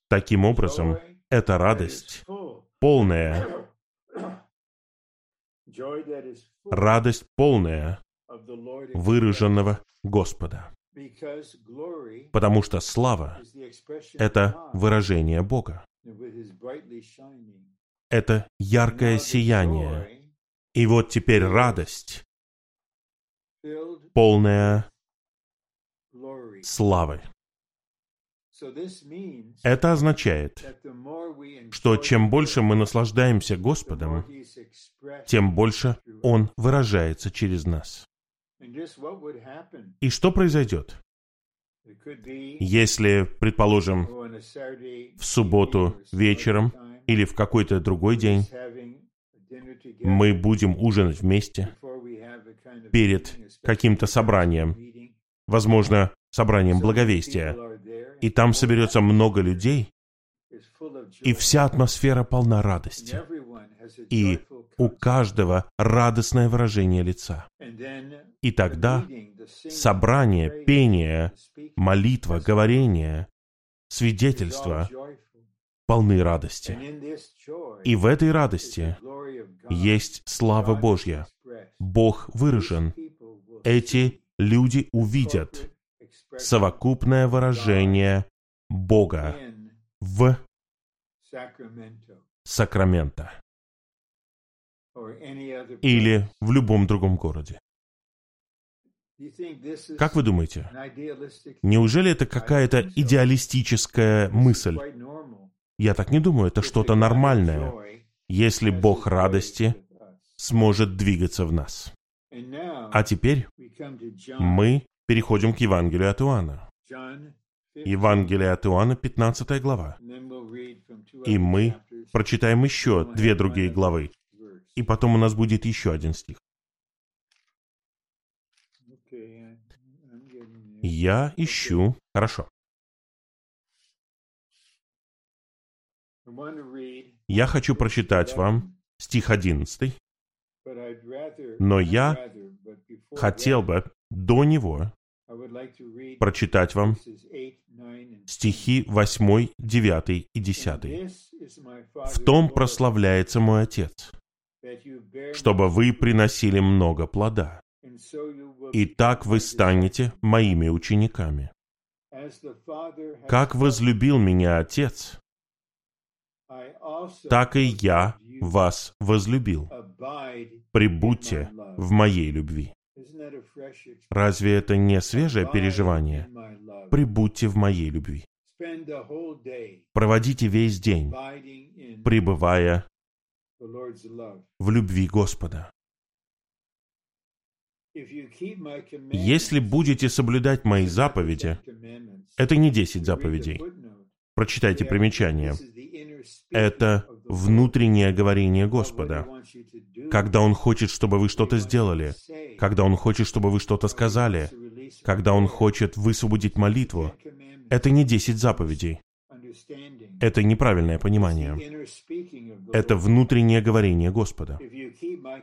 Таким образом, это радость полная, радость полная выраженного Господа. Потому что слава — это выражение Бога. Это яркое сияние. И вот теперь радость, полная славы. Это означает, что чем больше мы наслаждаемся Господом, тем больше Он выражается через нас. И что произойдет? Если, предположим, в субботу вечером или в какой-то другой день мы будем ужинать вместе перед каким-то собранием, возможно, собранием благовестия, и там соберется много людей, и вся атмосфера полна радости, и у каждого радостное выражение лица. И тогда собрание, пение, молитва, говорение, свидетельство полны радости. И в этой радости есть слава Божья. Бог выражен. Эти люди увидят совокупное выражение Бога в Сакраменто или в любом другом городе. Как вы думаете, неужели это какая-то идеалистическая мысль? Я так не думаю, это что-то нормальное. Если Бог радости сможет двигаться в нас. А теперь мы переходим к Евангелию от Иоанна. Евангелие от Иоанна, 15 глава. И мы прочитаем еще две другие главы. И потом у нас будет еще один стих. Я ищу... Хорошо. Я хочу прочитать вам стих 11, но я хотел бы до него прочитать вам стихи 8, 9 и 10. «В том прославляется мой Отец, чтобы вы приносили много плода, и так вы станете моими учениками. Как возлюбил меня Отец, так и я вас возлюбил. Прибудьте в моей любви. Разве это не свежее переживание? Прибудьте в моей любви. Проводите весь день, пребывая в любви Господа. Если будете соблюдать мои заповеди, это не десять заповедей. Прочитайте примечание. Это внутреннее говорение Господа. Когда Он хочет, чтобы вы что-то сделали, когда Он хочет, чтобы вы что-то сказали, когда Он хочет высвободить молитву, это не десять заповедей. Это неправильное понимание. Это внутреннее говорение Господа.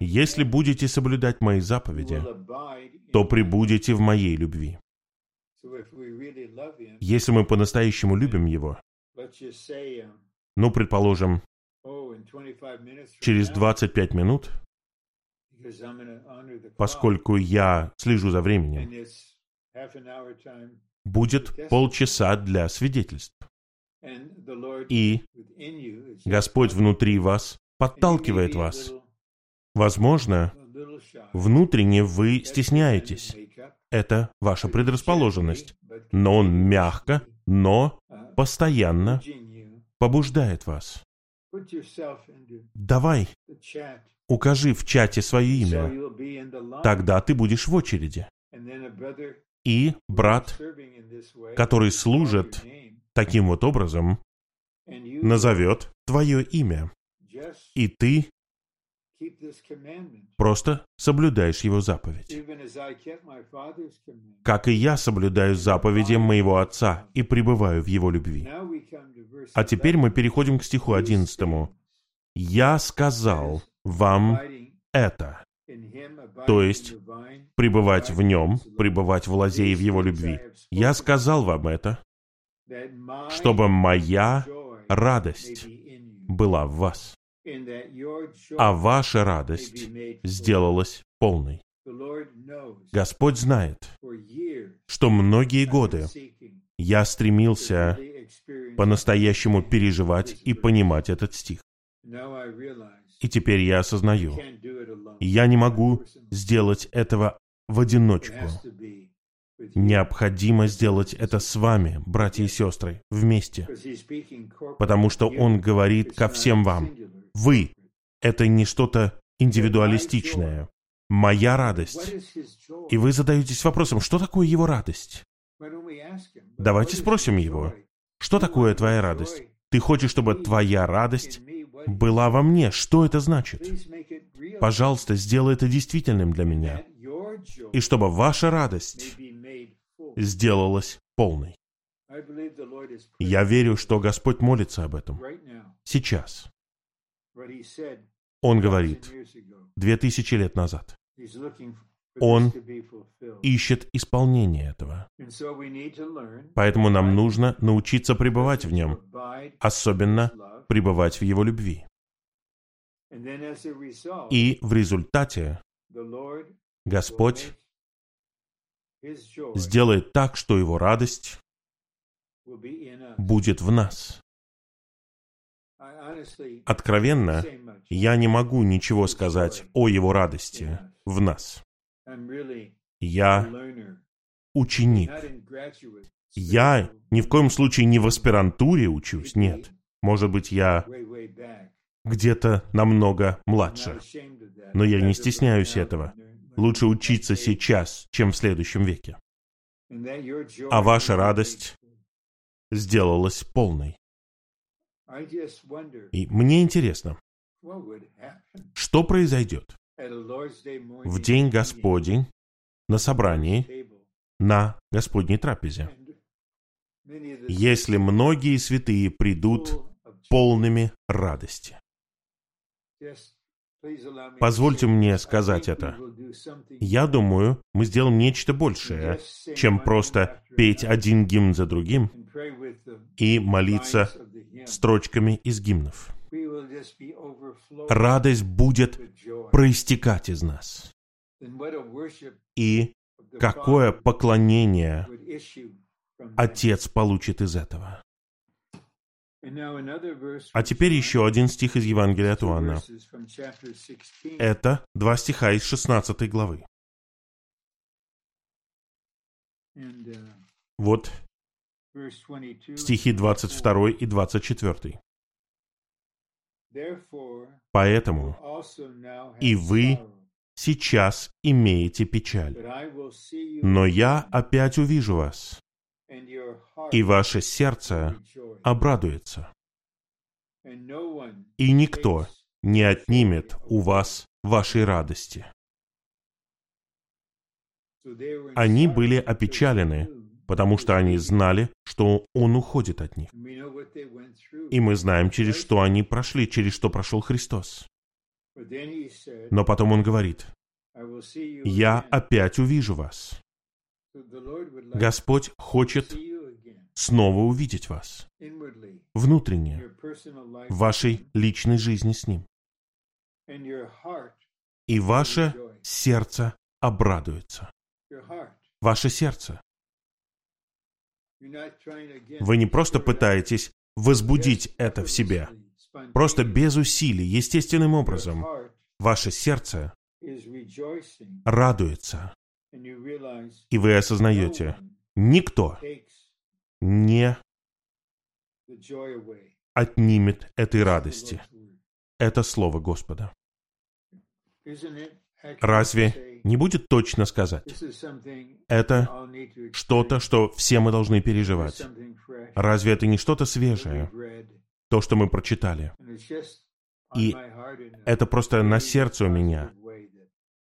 Если будете соблюдать мои заповеди, то прибудете в моей любви. Если мы по-настоящему любим Его, ну, предположим, через 25 минут, поскольку я слежу за временем, будет полчаса для свидетельств. И Господь внутри вас подталкивает вас. Возможно, внутренне вы стесняетесь. Это ваша предрасположенность. Но Он мягко, но постоянно побуждает вас. Давай, укажи в чате свое имя. Тогда ты будешь в очереди. И брат, который служит таким вот образом, назовет твое имя. И ты просто соблюдаешь его заповедь. Как и я соблюдаю заповеди моего Отца и пребываю в его любви. А теперь мы переходим к стиху 11. «Я сказал вам это». То есть, пребывать в нем, пребывать в лозе и в его любви. Я сказал вам это, чтобы моя радость была в вас, а ваша радость сделалась полной. Господь знает, что многие годы я стремился по-настоящему переживать и понимать этот стих. И теперь я осознаю, я не могу сделать этого в одиночку. Необходимо сделать это с вами, братья и сестры, вместе. Потому что Он говорит ко всем вам. Вы — это не что-то индивидуалистичное. Моя радость. И вы задаетесь вопросом, что такое Его радость? Давайте спросим Его. Что такое твоя радость? Ты хочешь, чтобы твоя радость была во мне. Что это значит? Пожалуйста, сделай это действительным для меня. И чтобы ваша радость сделалась полной. Я верю, что Господь молится об этом. Сейчас. Он говорит, две тысячи лет назад. Он ищет исполнение этого. Поэтому нам нужно научиться пребывать в нем, особенно пребывать в его любви. И в результате Господь сделает так, что его радость будет в нас. Откровенно, я не могу ничего сказать о его радости в нас. Я ученик. Я ни в коем случае не в аспирантуре учусь, нет. Может быть, я где-то намного младше. Но я не стесняюсь этого. Лучше учиться сейчас, чем в следующем веке. А ваша радость сделалась полной. И мне интересно, что произойдет в день Господень на собрании на Господней трапезе, если многие святые придут полными радости. Позвольте мне сказать это. Я думаю, мы сделаем нечто большее, чем просто петь один гимн за другим и молиться строчками из гимнов. Радость будет проистекать из нас. И какое поклонение Отец получит из этого. А теперь еще один стих из Евангелия от Иоанна. Это два стиха из 16 главы. Вот стихи 22 и 24. Поэтому и вы сейчас имеете печаль, но я опять увижу вас, и ваше сердце обрадуется. И никто не отнимет у вас вашей радости. Они были опечалены, потому что они знали, что Он уходит от них. И мы знаем, через что они прошли, через что прошел Христос. Но потом Он говорит, «Я опять увижу вас». Господь хочет снова увидеть вас внутренне, в вашей личной жизни с Ним. И ваше сердце обрадуется. Ваше сердце. Вы не просто пытаетесь возбудить это в себе, просто без усилий, естественным образом. Ваше сердце радуется. И вы осознаете, никто не отнимет этой радости. Это Слово Господа. Разве не будет точно сказать? Это что-то, что все мы должны переживать. Разве это не что-то свежее? То, что мы прочитали. И это просто на сердце у меня.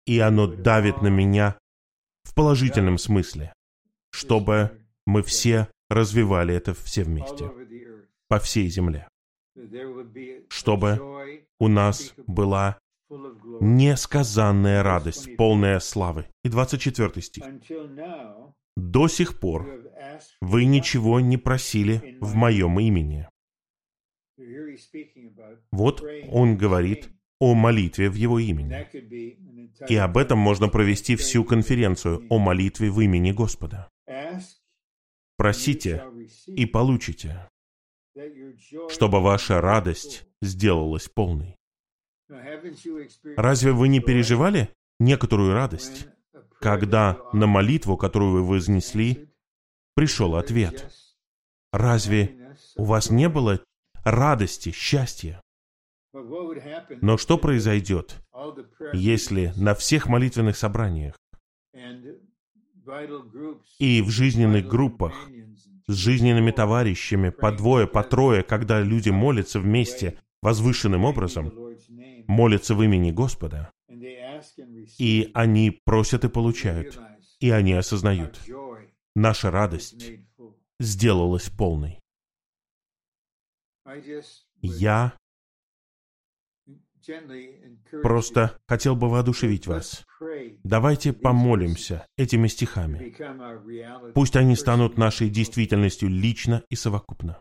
И оно давит на меня в положительном смысле, чтобы мы все развивали это все вместе, по всей земле, чтобы у нас была несказанная радость, полная славы. И 24 стих. «До сих пор вы ничего не просили в моем имени». Вот он говорит о молитве в его имени. И об этом можно провести всю конференцию о молитве в имени Господа. Просите и получите, чтобы ваша радость сделалась полной. Разве вы не переживали некоторую радость, когда на молитву, которую вы вознесли, пришел ответ? Разве у вас не было радости, счастья? Но что произойдет, если на всех молитвенных собраниях и в жизненных группах с жизненными товарищами по двое, по трое, когда люди молятся вместе возвышенным образом, молятся в имени Господа, и они просят и получают, и они осознают, наша радость сделалась полной. Я Просто хотел бы воодушевить вас. Давайте помолимся этими стихами. Пусть они станут нашей действительностью лично и совокупно.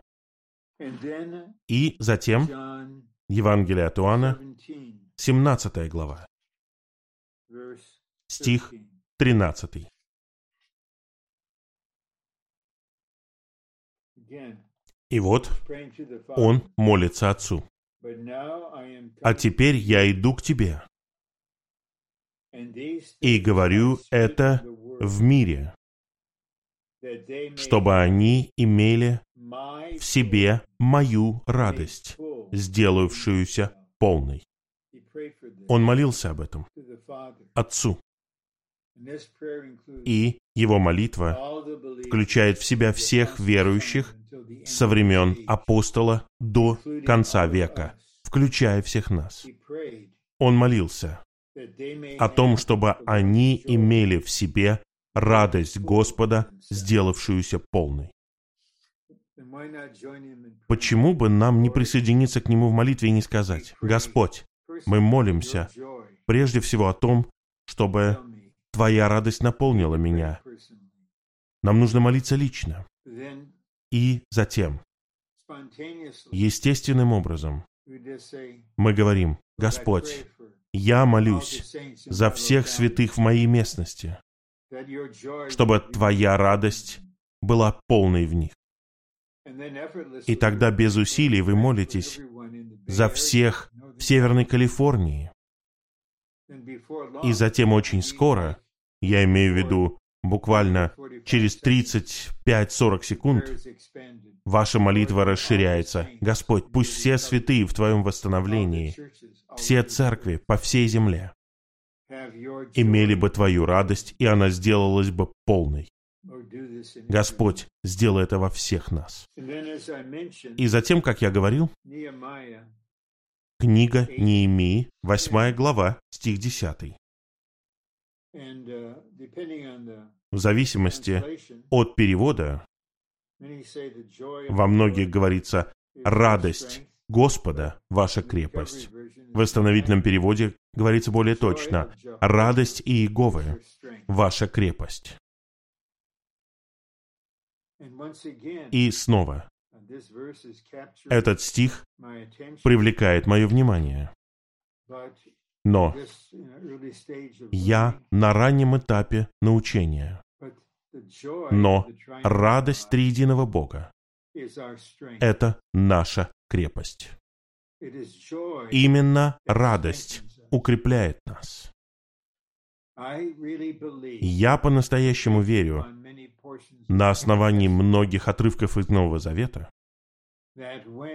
И затем Евангелие от Иоанна, 17 глава, стих 13. И вот он молится Отцу. А теперь я иду к тебе и говорю это в мире, чтобы они имели в себе мою радость, сделавшуюся полной. Он молился об этом Отцу. И его молитва включает в себя всех верующих со времен апостола до конца века, включая всех нас. Он молился о том, чтобы они имели в себе радость Господа, сделавшуюся полной. Почему бы нам не присоединиться к Нему в молитве и не сказать, «Господь, мы молимся прежде всего о том, чтобы Твоя радость наполнила меня. Нам нужно молиться лично. И затем, естественным образом, мы говорим, Господь, я молюсь за всех святых в моей местности, чтобы Твоя радость была полной в них. И тогда без усилий вы молитесь за всех в Северной Калифорнии. И затем очень скоро, я имею в виду буквально через 35-40 секунд, ваша молитва расширяется. Господь, пусть все святые в Твоем восстановлении, все церкви по всей земле имели бы Твою радость, и она сделалась бы полной. Господь, сделай это во всех нас. И затем, как я говорил, книга Неемии, 8 глава, стих 10. В зависимости от перевода, во многих говорится «радость Господа – ваша крепость». В восстановительном переводе говорится более точно «радость Иеговы – ваша крепость». И снова, этот стих привлекает мое внимание. Но я на раннем этапе научения. Но радость триединого Бога — это наша крепость. Именно радость укрепляет нас. Я по-настоящему верю на основании многих отрывков из Нового Завета,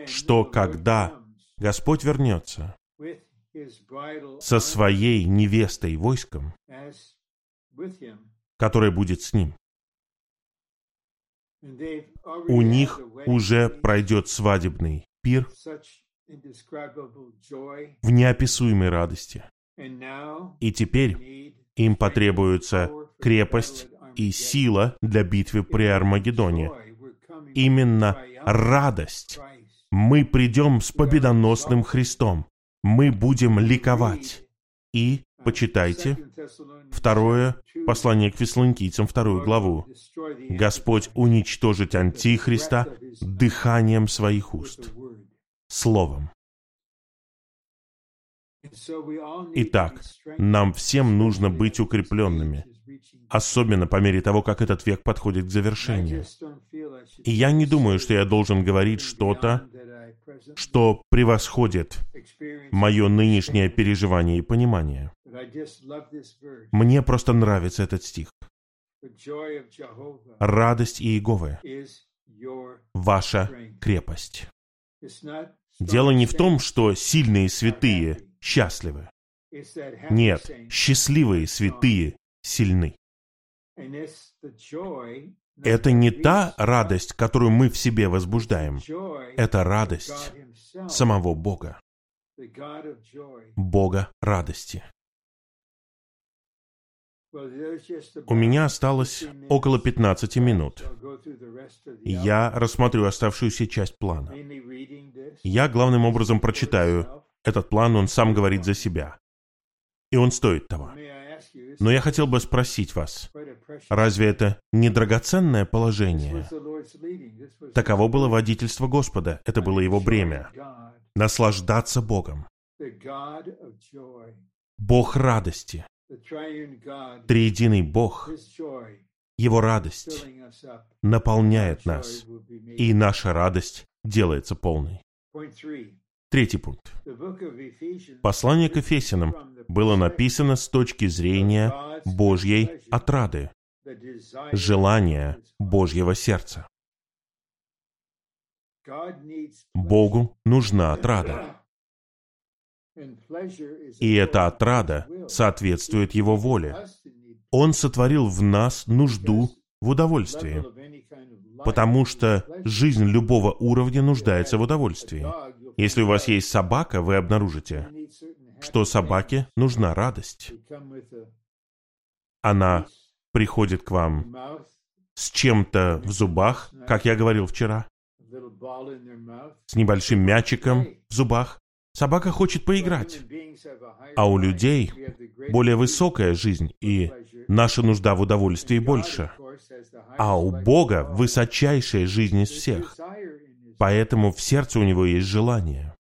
что когда Господь вернется со своей невестой войском, которая будет с ним, у них уже пройдет свадебный пир в неописуемой радости. И теперь им потребуется крепость и сила для битвы при Армагеддоне. Именно радость. Мы придем с победоносным Христом. Мы будем ликовать. И, почитайте, второе послание к фессалоникийцам, вторую главу. Господь уничтожит Антихриста дыханием своих уст, словом. Итак, нам всем нужно быть укрепленными, особенно по мере того, как этот век подходит к завершению. И я не думаю, что я должен говорить что-то, что превосходит мое нынешнее переживание и понимание. Мне просто нравится этот стих. Радость Иеговы — ваша крепость. Дело не в том, что сильные святые счастливы. Нет, счастливые святые сильны. Это не та радость, которую мы в себе возбуждаем. Это радость самого Бога. Бога радости. У меня осталось около 15 минут. Я рассмотрю оставшуюся часть плана. Я главным образом прочитаю этот план, он сам говорит за себя. И он стоит того. Но я хотел бы спросить вас, разве это не драгоценное положение? Таково было водительство Господа, это было его бремя. Наслаждаться Богом. Бог радости. Триединый Бог, Его радость наполняет нас, и наша радость делается полной. Третий пункт. Послание к Ефесянам было написано с точки зрения Божьей отрады, желания Божьего сердца. Богу нужна отрада. И эта отрада соответствует Его воле. Он сотворил в нас нужду в удовольствии, потому что жизнь любого уровня нуждается в удовольствии. Если у вас есть собака, вы обнаружите, что собаке нужна радость. Она приходит к вам с чем-то в зубах, как я говорил вчера, с небольшим мячиком в зубах. Собака хочет поиграть. А у людей более высокая жизнь, и наша нужда в удовольствии больше. А у Бога высочайшая жизнь из всех. Поэтому в сердце у него есть желание.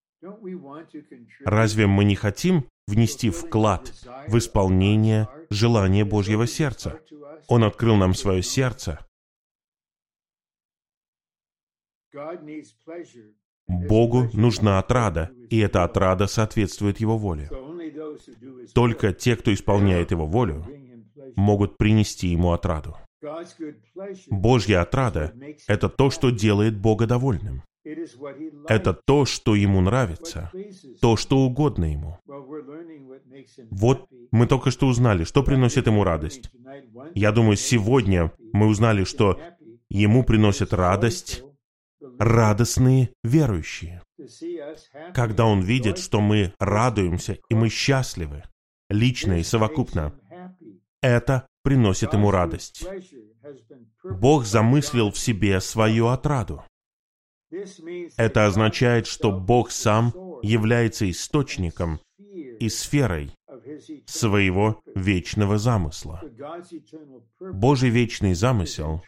Разве мы не хотим внести вклад в исполнение желания Божьего сердца? Он открыл нам свое сердце. Богу нужна отрада, и эта отрада соответствует Его воле. Только те, кто исполняет Его волю, могут принести Ему отраду. Божья отрада — это то, что делает Бога довольным. Это то, что Ему нравится, то, что угодно Ему. Вот мы только что узнали, что приносит Ему радость. Я думаю, сегодня мы узнали, что Ему приносит радость радостные верующие. Когда Он видит, что мы радуемся и мы счастливы, лично и совокупно, это приносит Ему радость. Бог замыслил в себе свою отраду. Это означает, что Бог сам является источником и сферой своего вечного замысла. Божий вечный замысел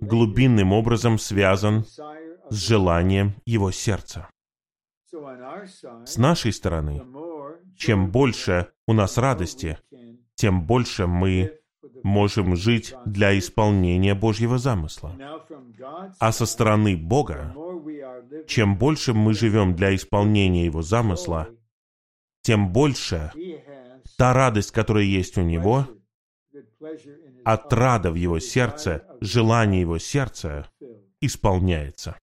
глубинным образом связан с желанием его сердца. С нашей стороны, чем больше у нас радости, тем больше мы можем жить для исполнения Божьего замысла. А со стороны Бога, чем больше мы живем для исполнения Его замысла, тем больше та радость, которая есть у Него, отрада в Его сердце, желание Его сердца исполняется.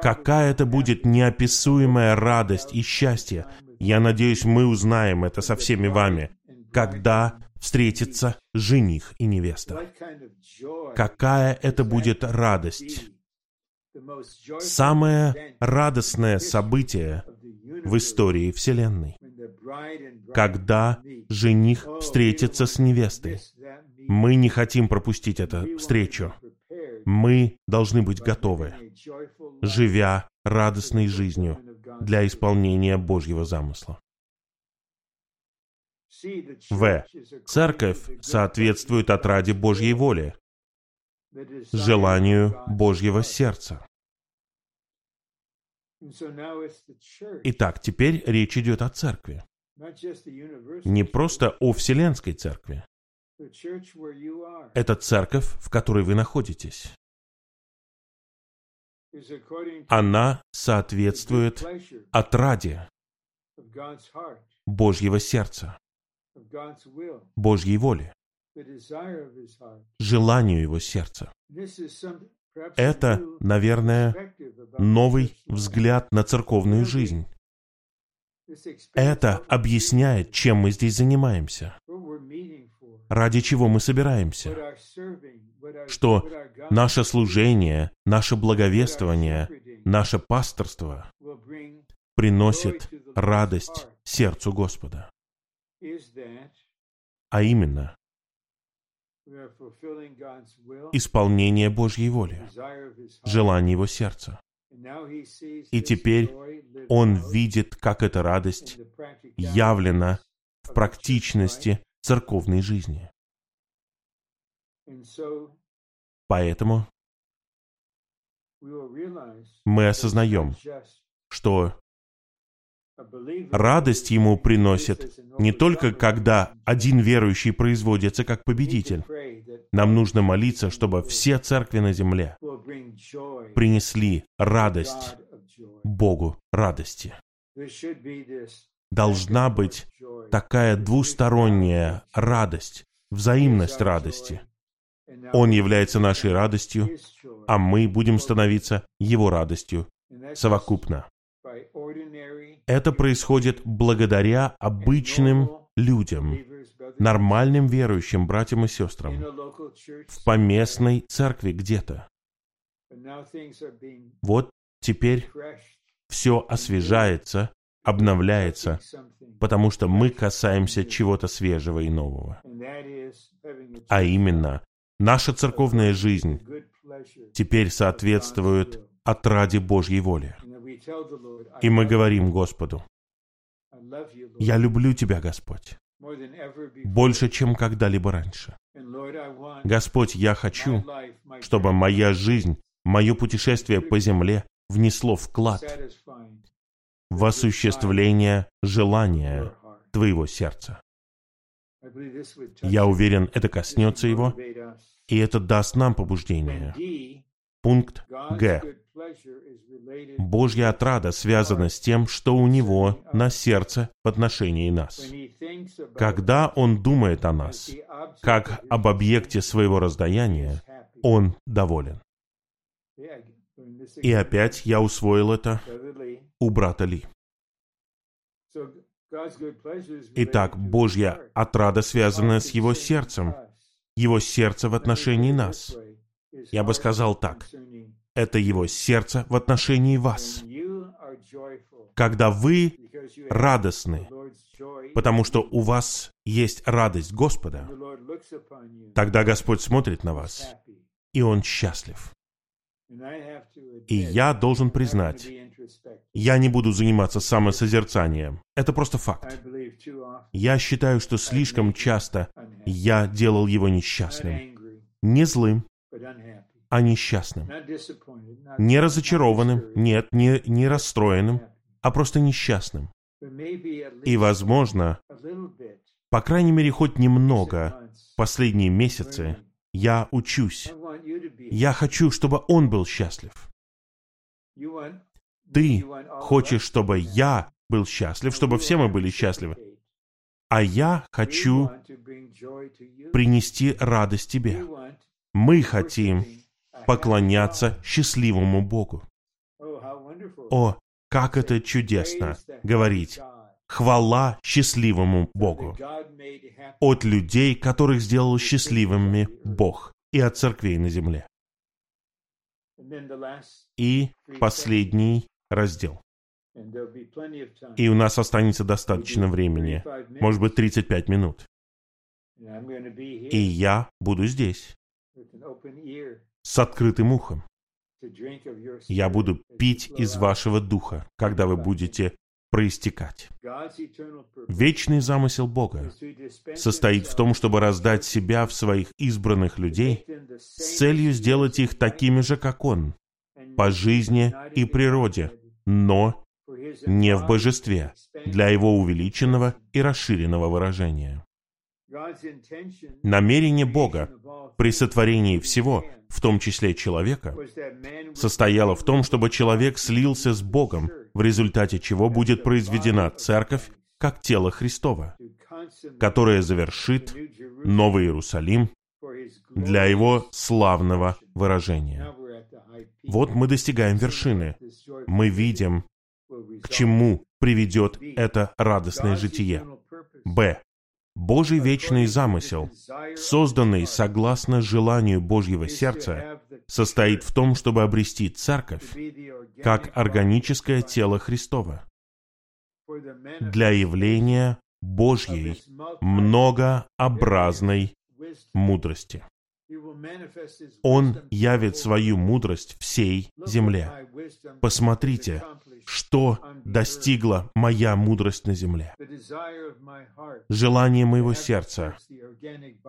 Какая это будет неописуемая радость и счастье. Я надеюсь, мы узнаем это со всеми вами, когда встретится жених и невеста. Какая это будет радость! Самое радостное событие в истории Вселенной. Когда жених встретится с невестой. Мы не хотим пропустить эту встречу. Мы должны быть готовы, живя радостной жизнью для исполнения Божьего замысла. В. Церковь соответствует отраде Божьей воли, желанию Божьего сердца. Итак, теперь речь идет о церкви. Не просто о Вселенской церкви. Это церковь, в которой вы находитесь. Она соответствует отраде Божьего сердца. Божьей воли, желанию его сердца. Это, наверное, новый взгляд на церковную жизнь. Это объясняет, чем мы здесь занимаемся, ради чего мы собираемся, что наше служение, наше благовествование, наше пасторство приносит радость сердцу Господа а именно исполнение Божьей воли, желание Его сердца. И теперь он видит, как эта радость явлена в практичности церковной жизни. Поэтому мы осознаем, что Радость ему приносит не только когда один верующий производится как победитель. Нам нужно молиться, чтобы все церкви на земле принесли радость Богу радости. Должна быть такая двусторонняя радость, взаимность радости. Он является нашей радостью, а мы будем становиться Его радостью совокупно Это происходит благодаря обычным людям, нормальным верующим братьям и сестрам, в поместной церкви где-то. Вот теперь все освежается, обновляется, потому что мы касаемся чего-то свежего и нового. А именно, наша церковная жизнь теперь соответствует отраде Божьей воли. И мы говорим Господу, «Я люблю Тебя, Господь, больше, чем когда-либо раньше. Господь, я хочу, чтобы моя жизнь, мое путешествие по земле внесло вклад в осуществление желания Твоего сердца. Я уверен, это коснется его, и это даст нам побуждение. Пункт Г. Божья отрада связана с тем, что у Него на сердце в отношении нас. Когда Он думает о нас, как об объекте своего раздаяния, Он доволен. И опять я усвоил это у брата Ли. Итак, Божья отрада связана с Его сердцем, Его сердце в отношении нас. Я бы сказал так, это Его сердце в отношении вас. Когда вы радостны, потому что у вас есть радость Господа, тогда Господь смотрит на вас, и Он счастлив. И я должен признать, я не буду заниматься самосозерцанием. Это просто факт. Я считаю, что слишком часто я делал его несчастным. Не злым, а несчастным. Не разочарованным, нет, не, не расстроенным, а просто несчастным. И, возможно, по крайней мере, хоть немного последние месяцы я учусь. Я хочу, чтобы он был счастлив. Ты хочешь, чтобы я был счастлив, чтобы все мы были счастливы. А я хочу принести радость тебе. Мы хотим поклоняться счастливому Богу. О, как это чудесно говорить «Хвала счастливому Богу» от людей, которых сделал счастливыми Бог, и от церквей на земле. И последний раздел. И у нас останется достаточно времени, может быть, 35 минут. И я буду здесь, с открытым ухом. Я буду пить из вашего духа, когда вы будете проистекать. Вечный замысел Бога состоит в том, чтобы раздать себя в своих избранных людей с целью сделать их такими же, как Он, по жизни и природе, но не в божестве, для Его увеличенного и расширенного выражения. Намерение Бога при сотворении всего, в том числе человека, состояло в том, чтобы человек слился с Богом, в результате чего будет произведена церковь как тело Христова, которое завершит Новый Иерусалим для его славного выражения. Вот мы достигаем вершины. Мы видим, к чему приведет это радостное житие. Б. Божий вечный замысел, созданный согласно желанию Божьего сердца, состоит в том, чтобы обрести церковь как органическое тело Христова для явления Божьей многообразной мудрости. Он явит свою мудрость всей земле. Посмотрите, что достигла моя мудрость на земле. Желание моего сердца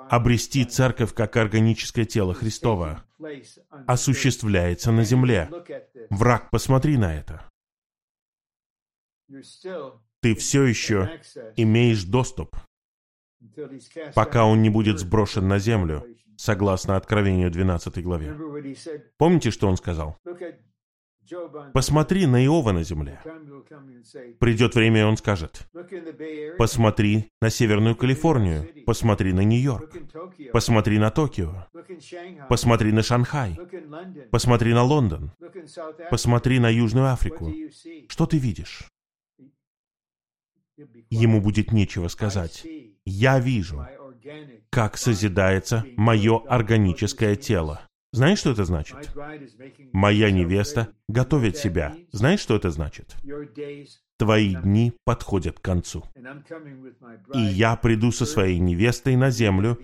обрести церковь как органическое тело Христова осуществляется на земле. Враг, посмотри на это. Ты все еще имеешь доступ, пока он не будет сброшен на землю, согласно Откровению 12 главе. Помните, что он сказал? Посмотри на Иова на земле. Придет время, и он скажет, посмотри на Северную Калифорнию, посмотри на Нью-Йорк, посмотри на Токио, посмотри на Шанхай, посмотри на Лондон, посмотри на Южную Африку. Что ты видишь? ему будет нечего сказать. Я вижу, как созидается мое органическое тело. Знаешь, что это значит? Моя невеста готовит себя. Знаешь, что это значит? Твои дни подходят к концу. И я приду со своей невестой на землю,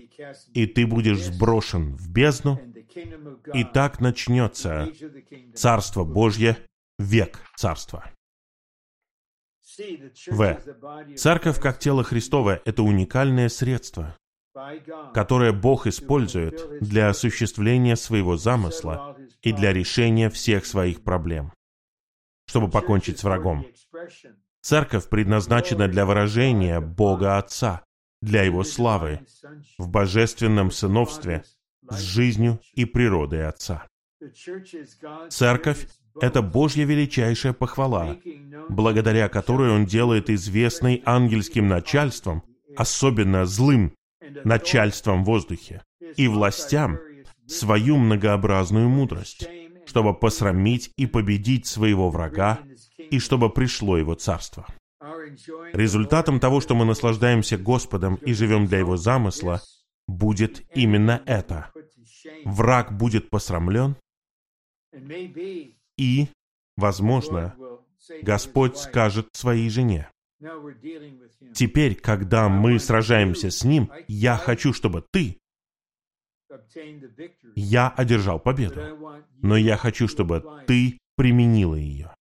и ты будешь сброшен в бездну, и так начнется Царство Божье, век Царства. В. Церковь как тело Христовое – это уникальное средство, которое Бог использует для осуществления своего замысла и для решения всех своих проблем, чтобы покончить с врагом. Церковь предназначена для выражения Бога Отца, для Его славы, в божественном сыновстве с жизнью и природой Отца. Церковь — это Божья величайшая похвала, благодаря которой Он делает известный ангельским начальством, особенно злым начальством в воздухе, и властям свою многообразную мудрость, чтобы посрамить и победить своего врага, и чтобы пришло его царство. Результатом того, что мы наслаждаемся Господом и живем для Его замысла, будет именно это. Враг будет посрамлен, и, возможно, Господь скажет своей жене, Теперь, когда мы сражаемся с ним, я хочу, чтобы ты... Я одержал победу, но я хочу, чтобы ты применила ее.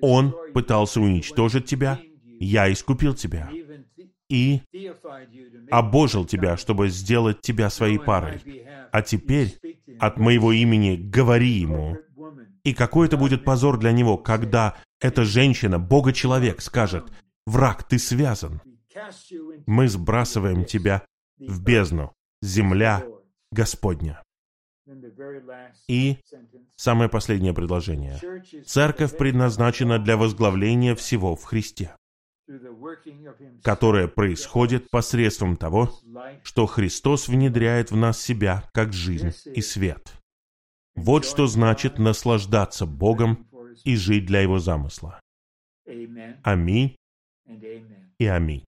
Он пытался уничтожить тебя, я искупил тебя и обожил тебя, чтобы сделать тебя своей парой. А теперь от моего имени говори ему. И какой это будет позор для него, когда эта женщина, Бога-человек, скажет, «Враг, ты связан. Мы сбрасываем тебя в бездну, земля Господня». И самое последнее предложение. Церковь предназначена для возглавления всего в Христе, которое происходит посредством того, что Христос внедряет в нас себя как жизнь и свет. Вот что значит наслаждаться Богом и жить для Его замысла. Аминь и аминь.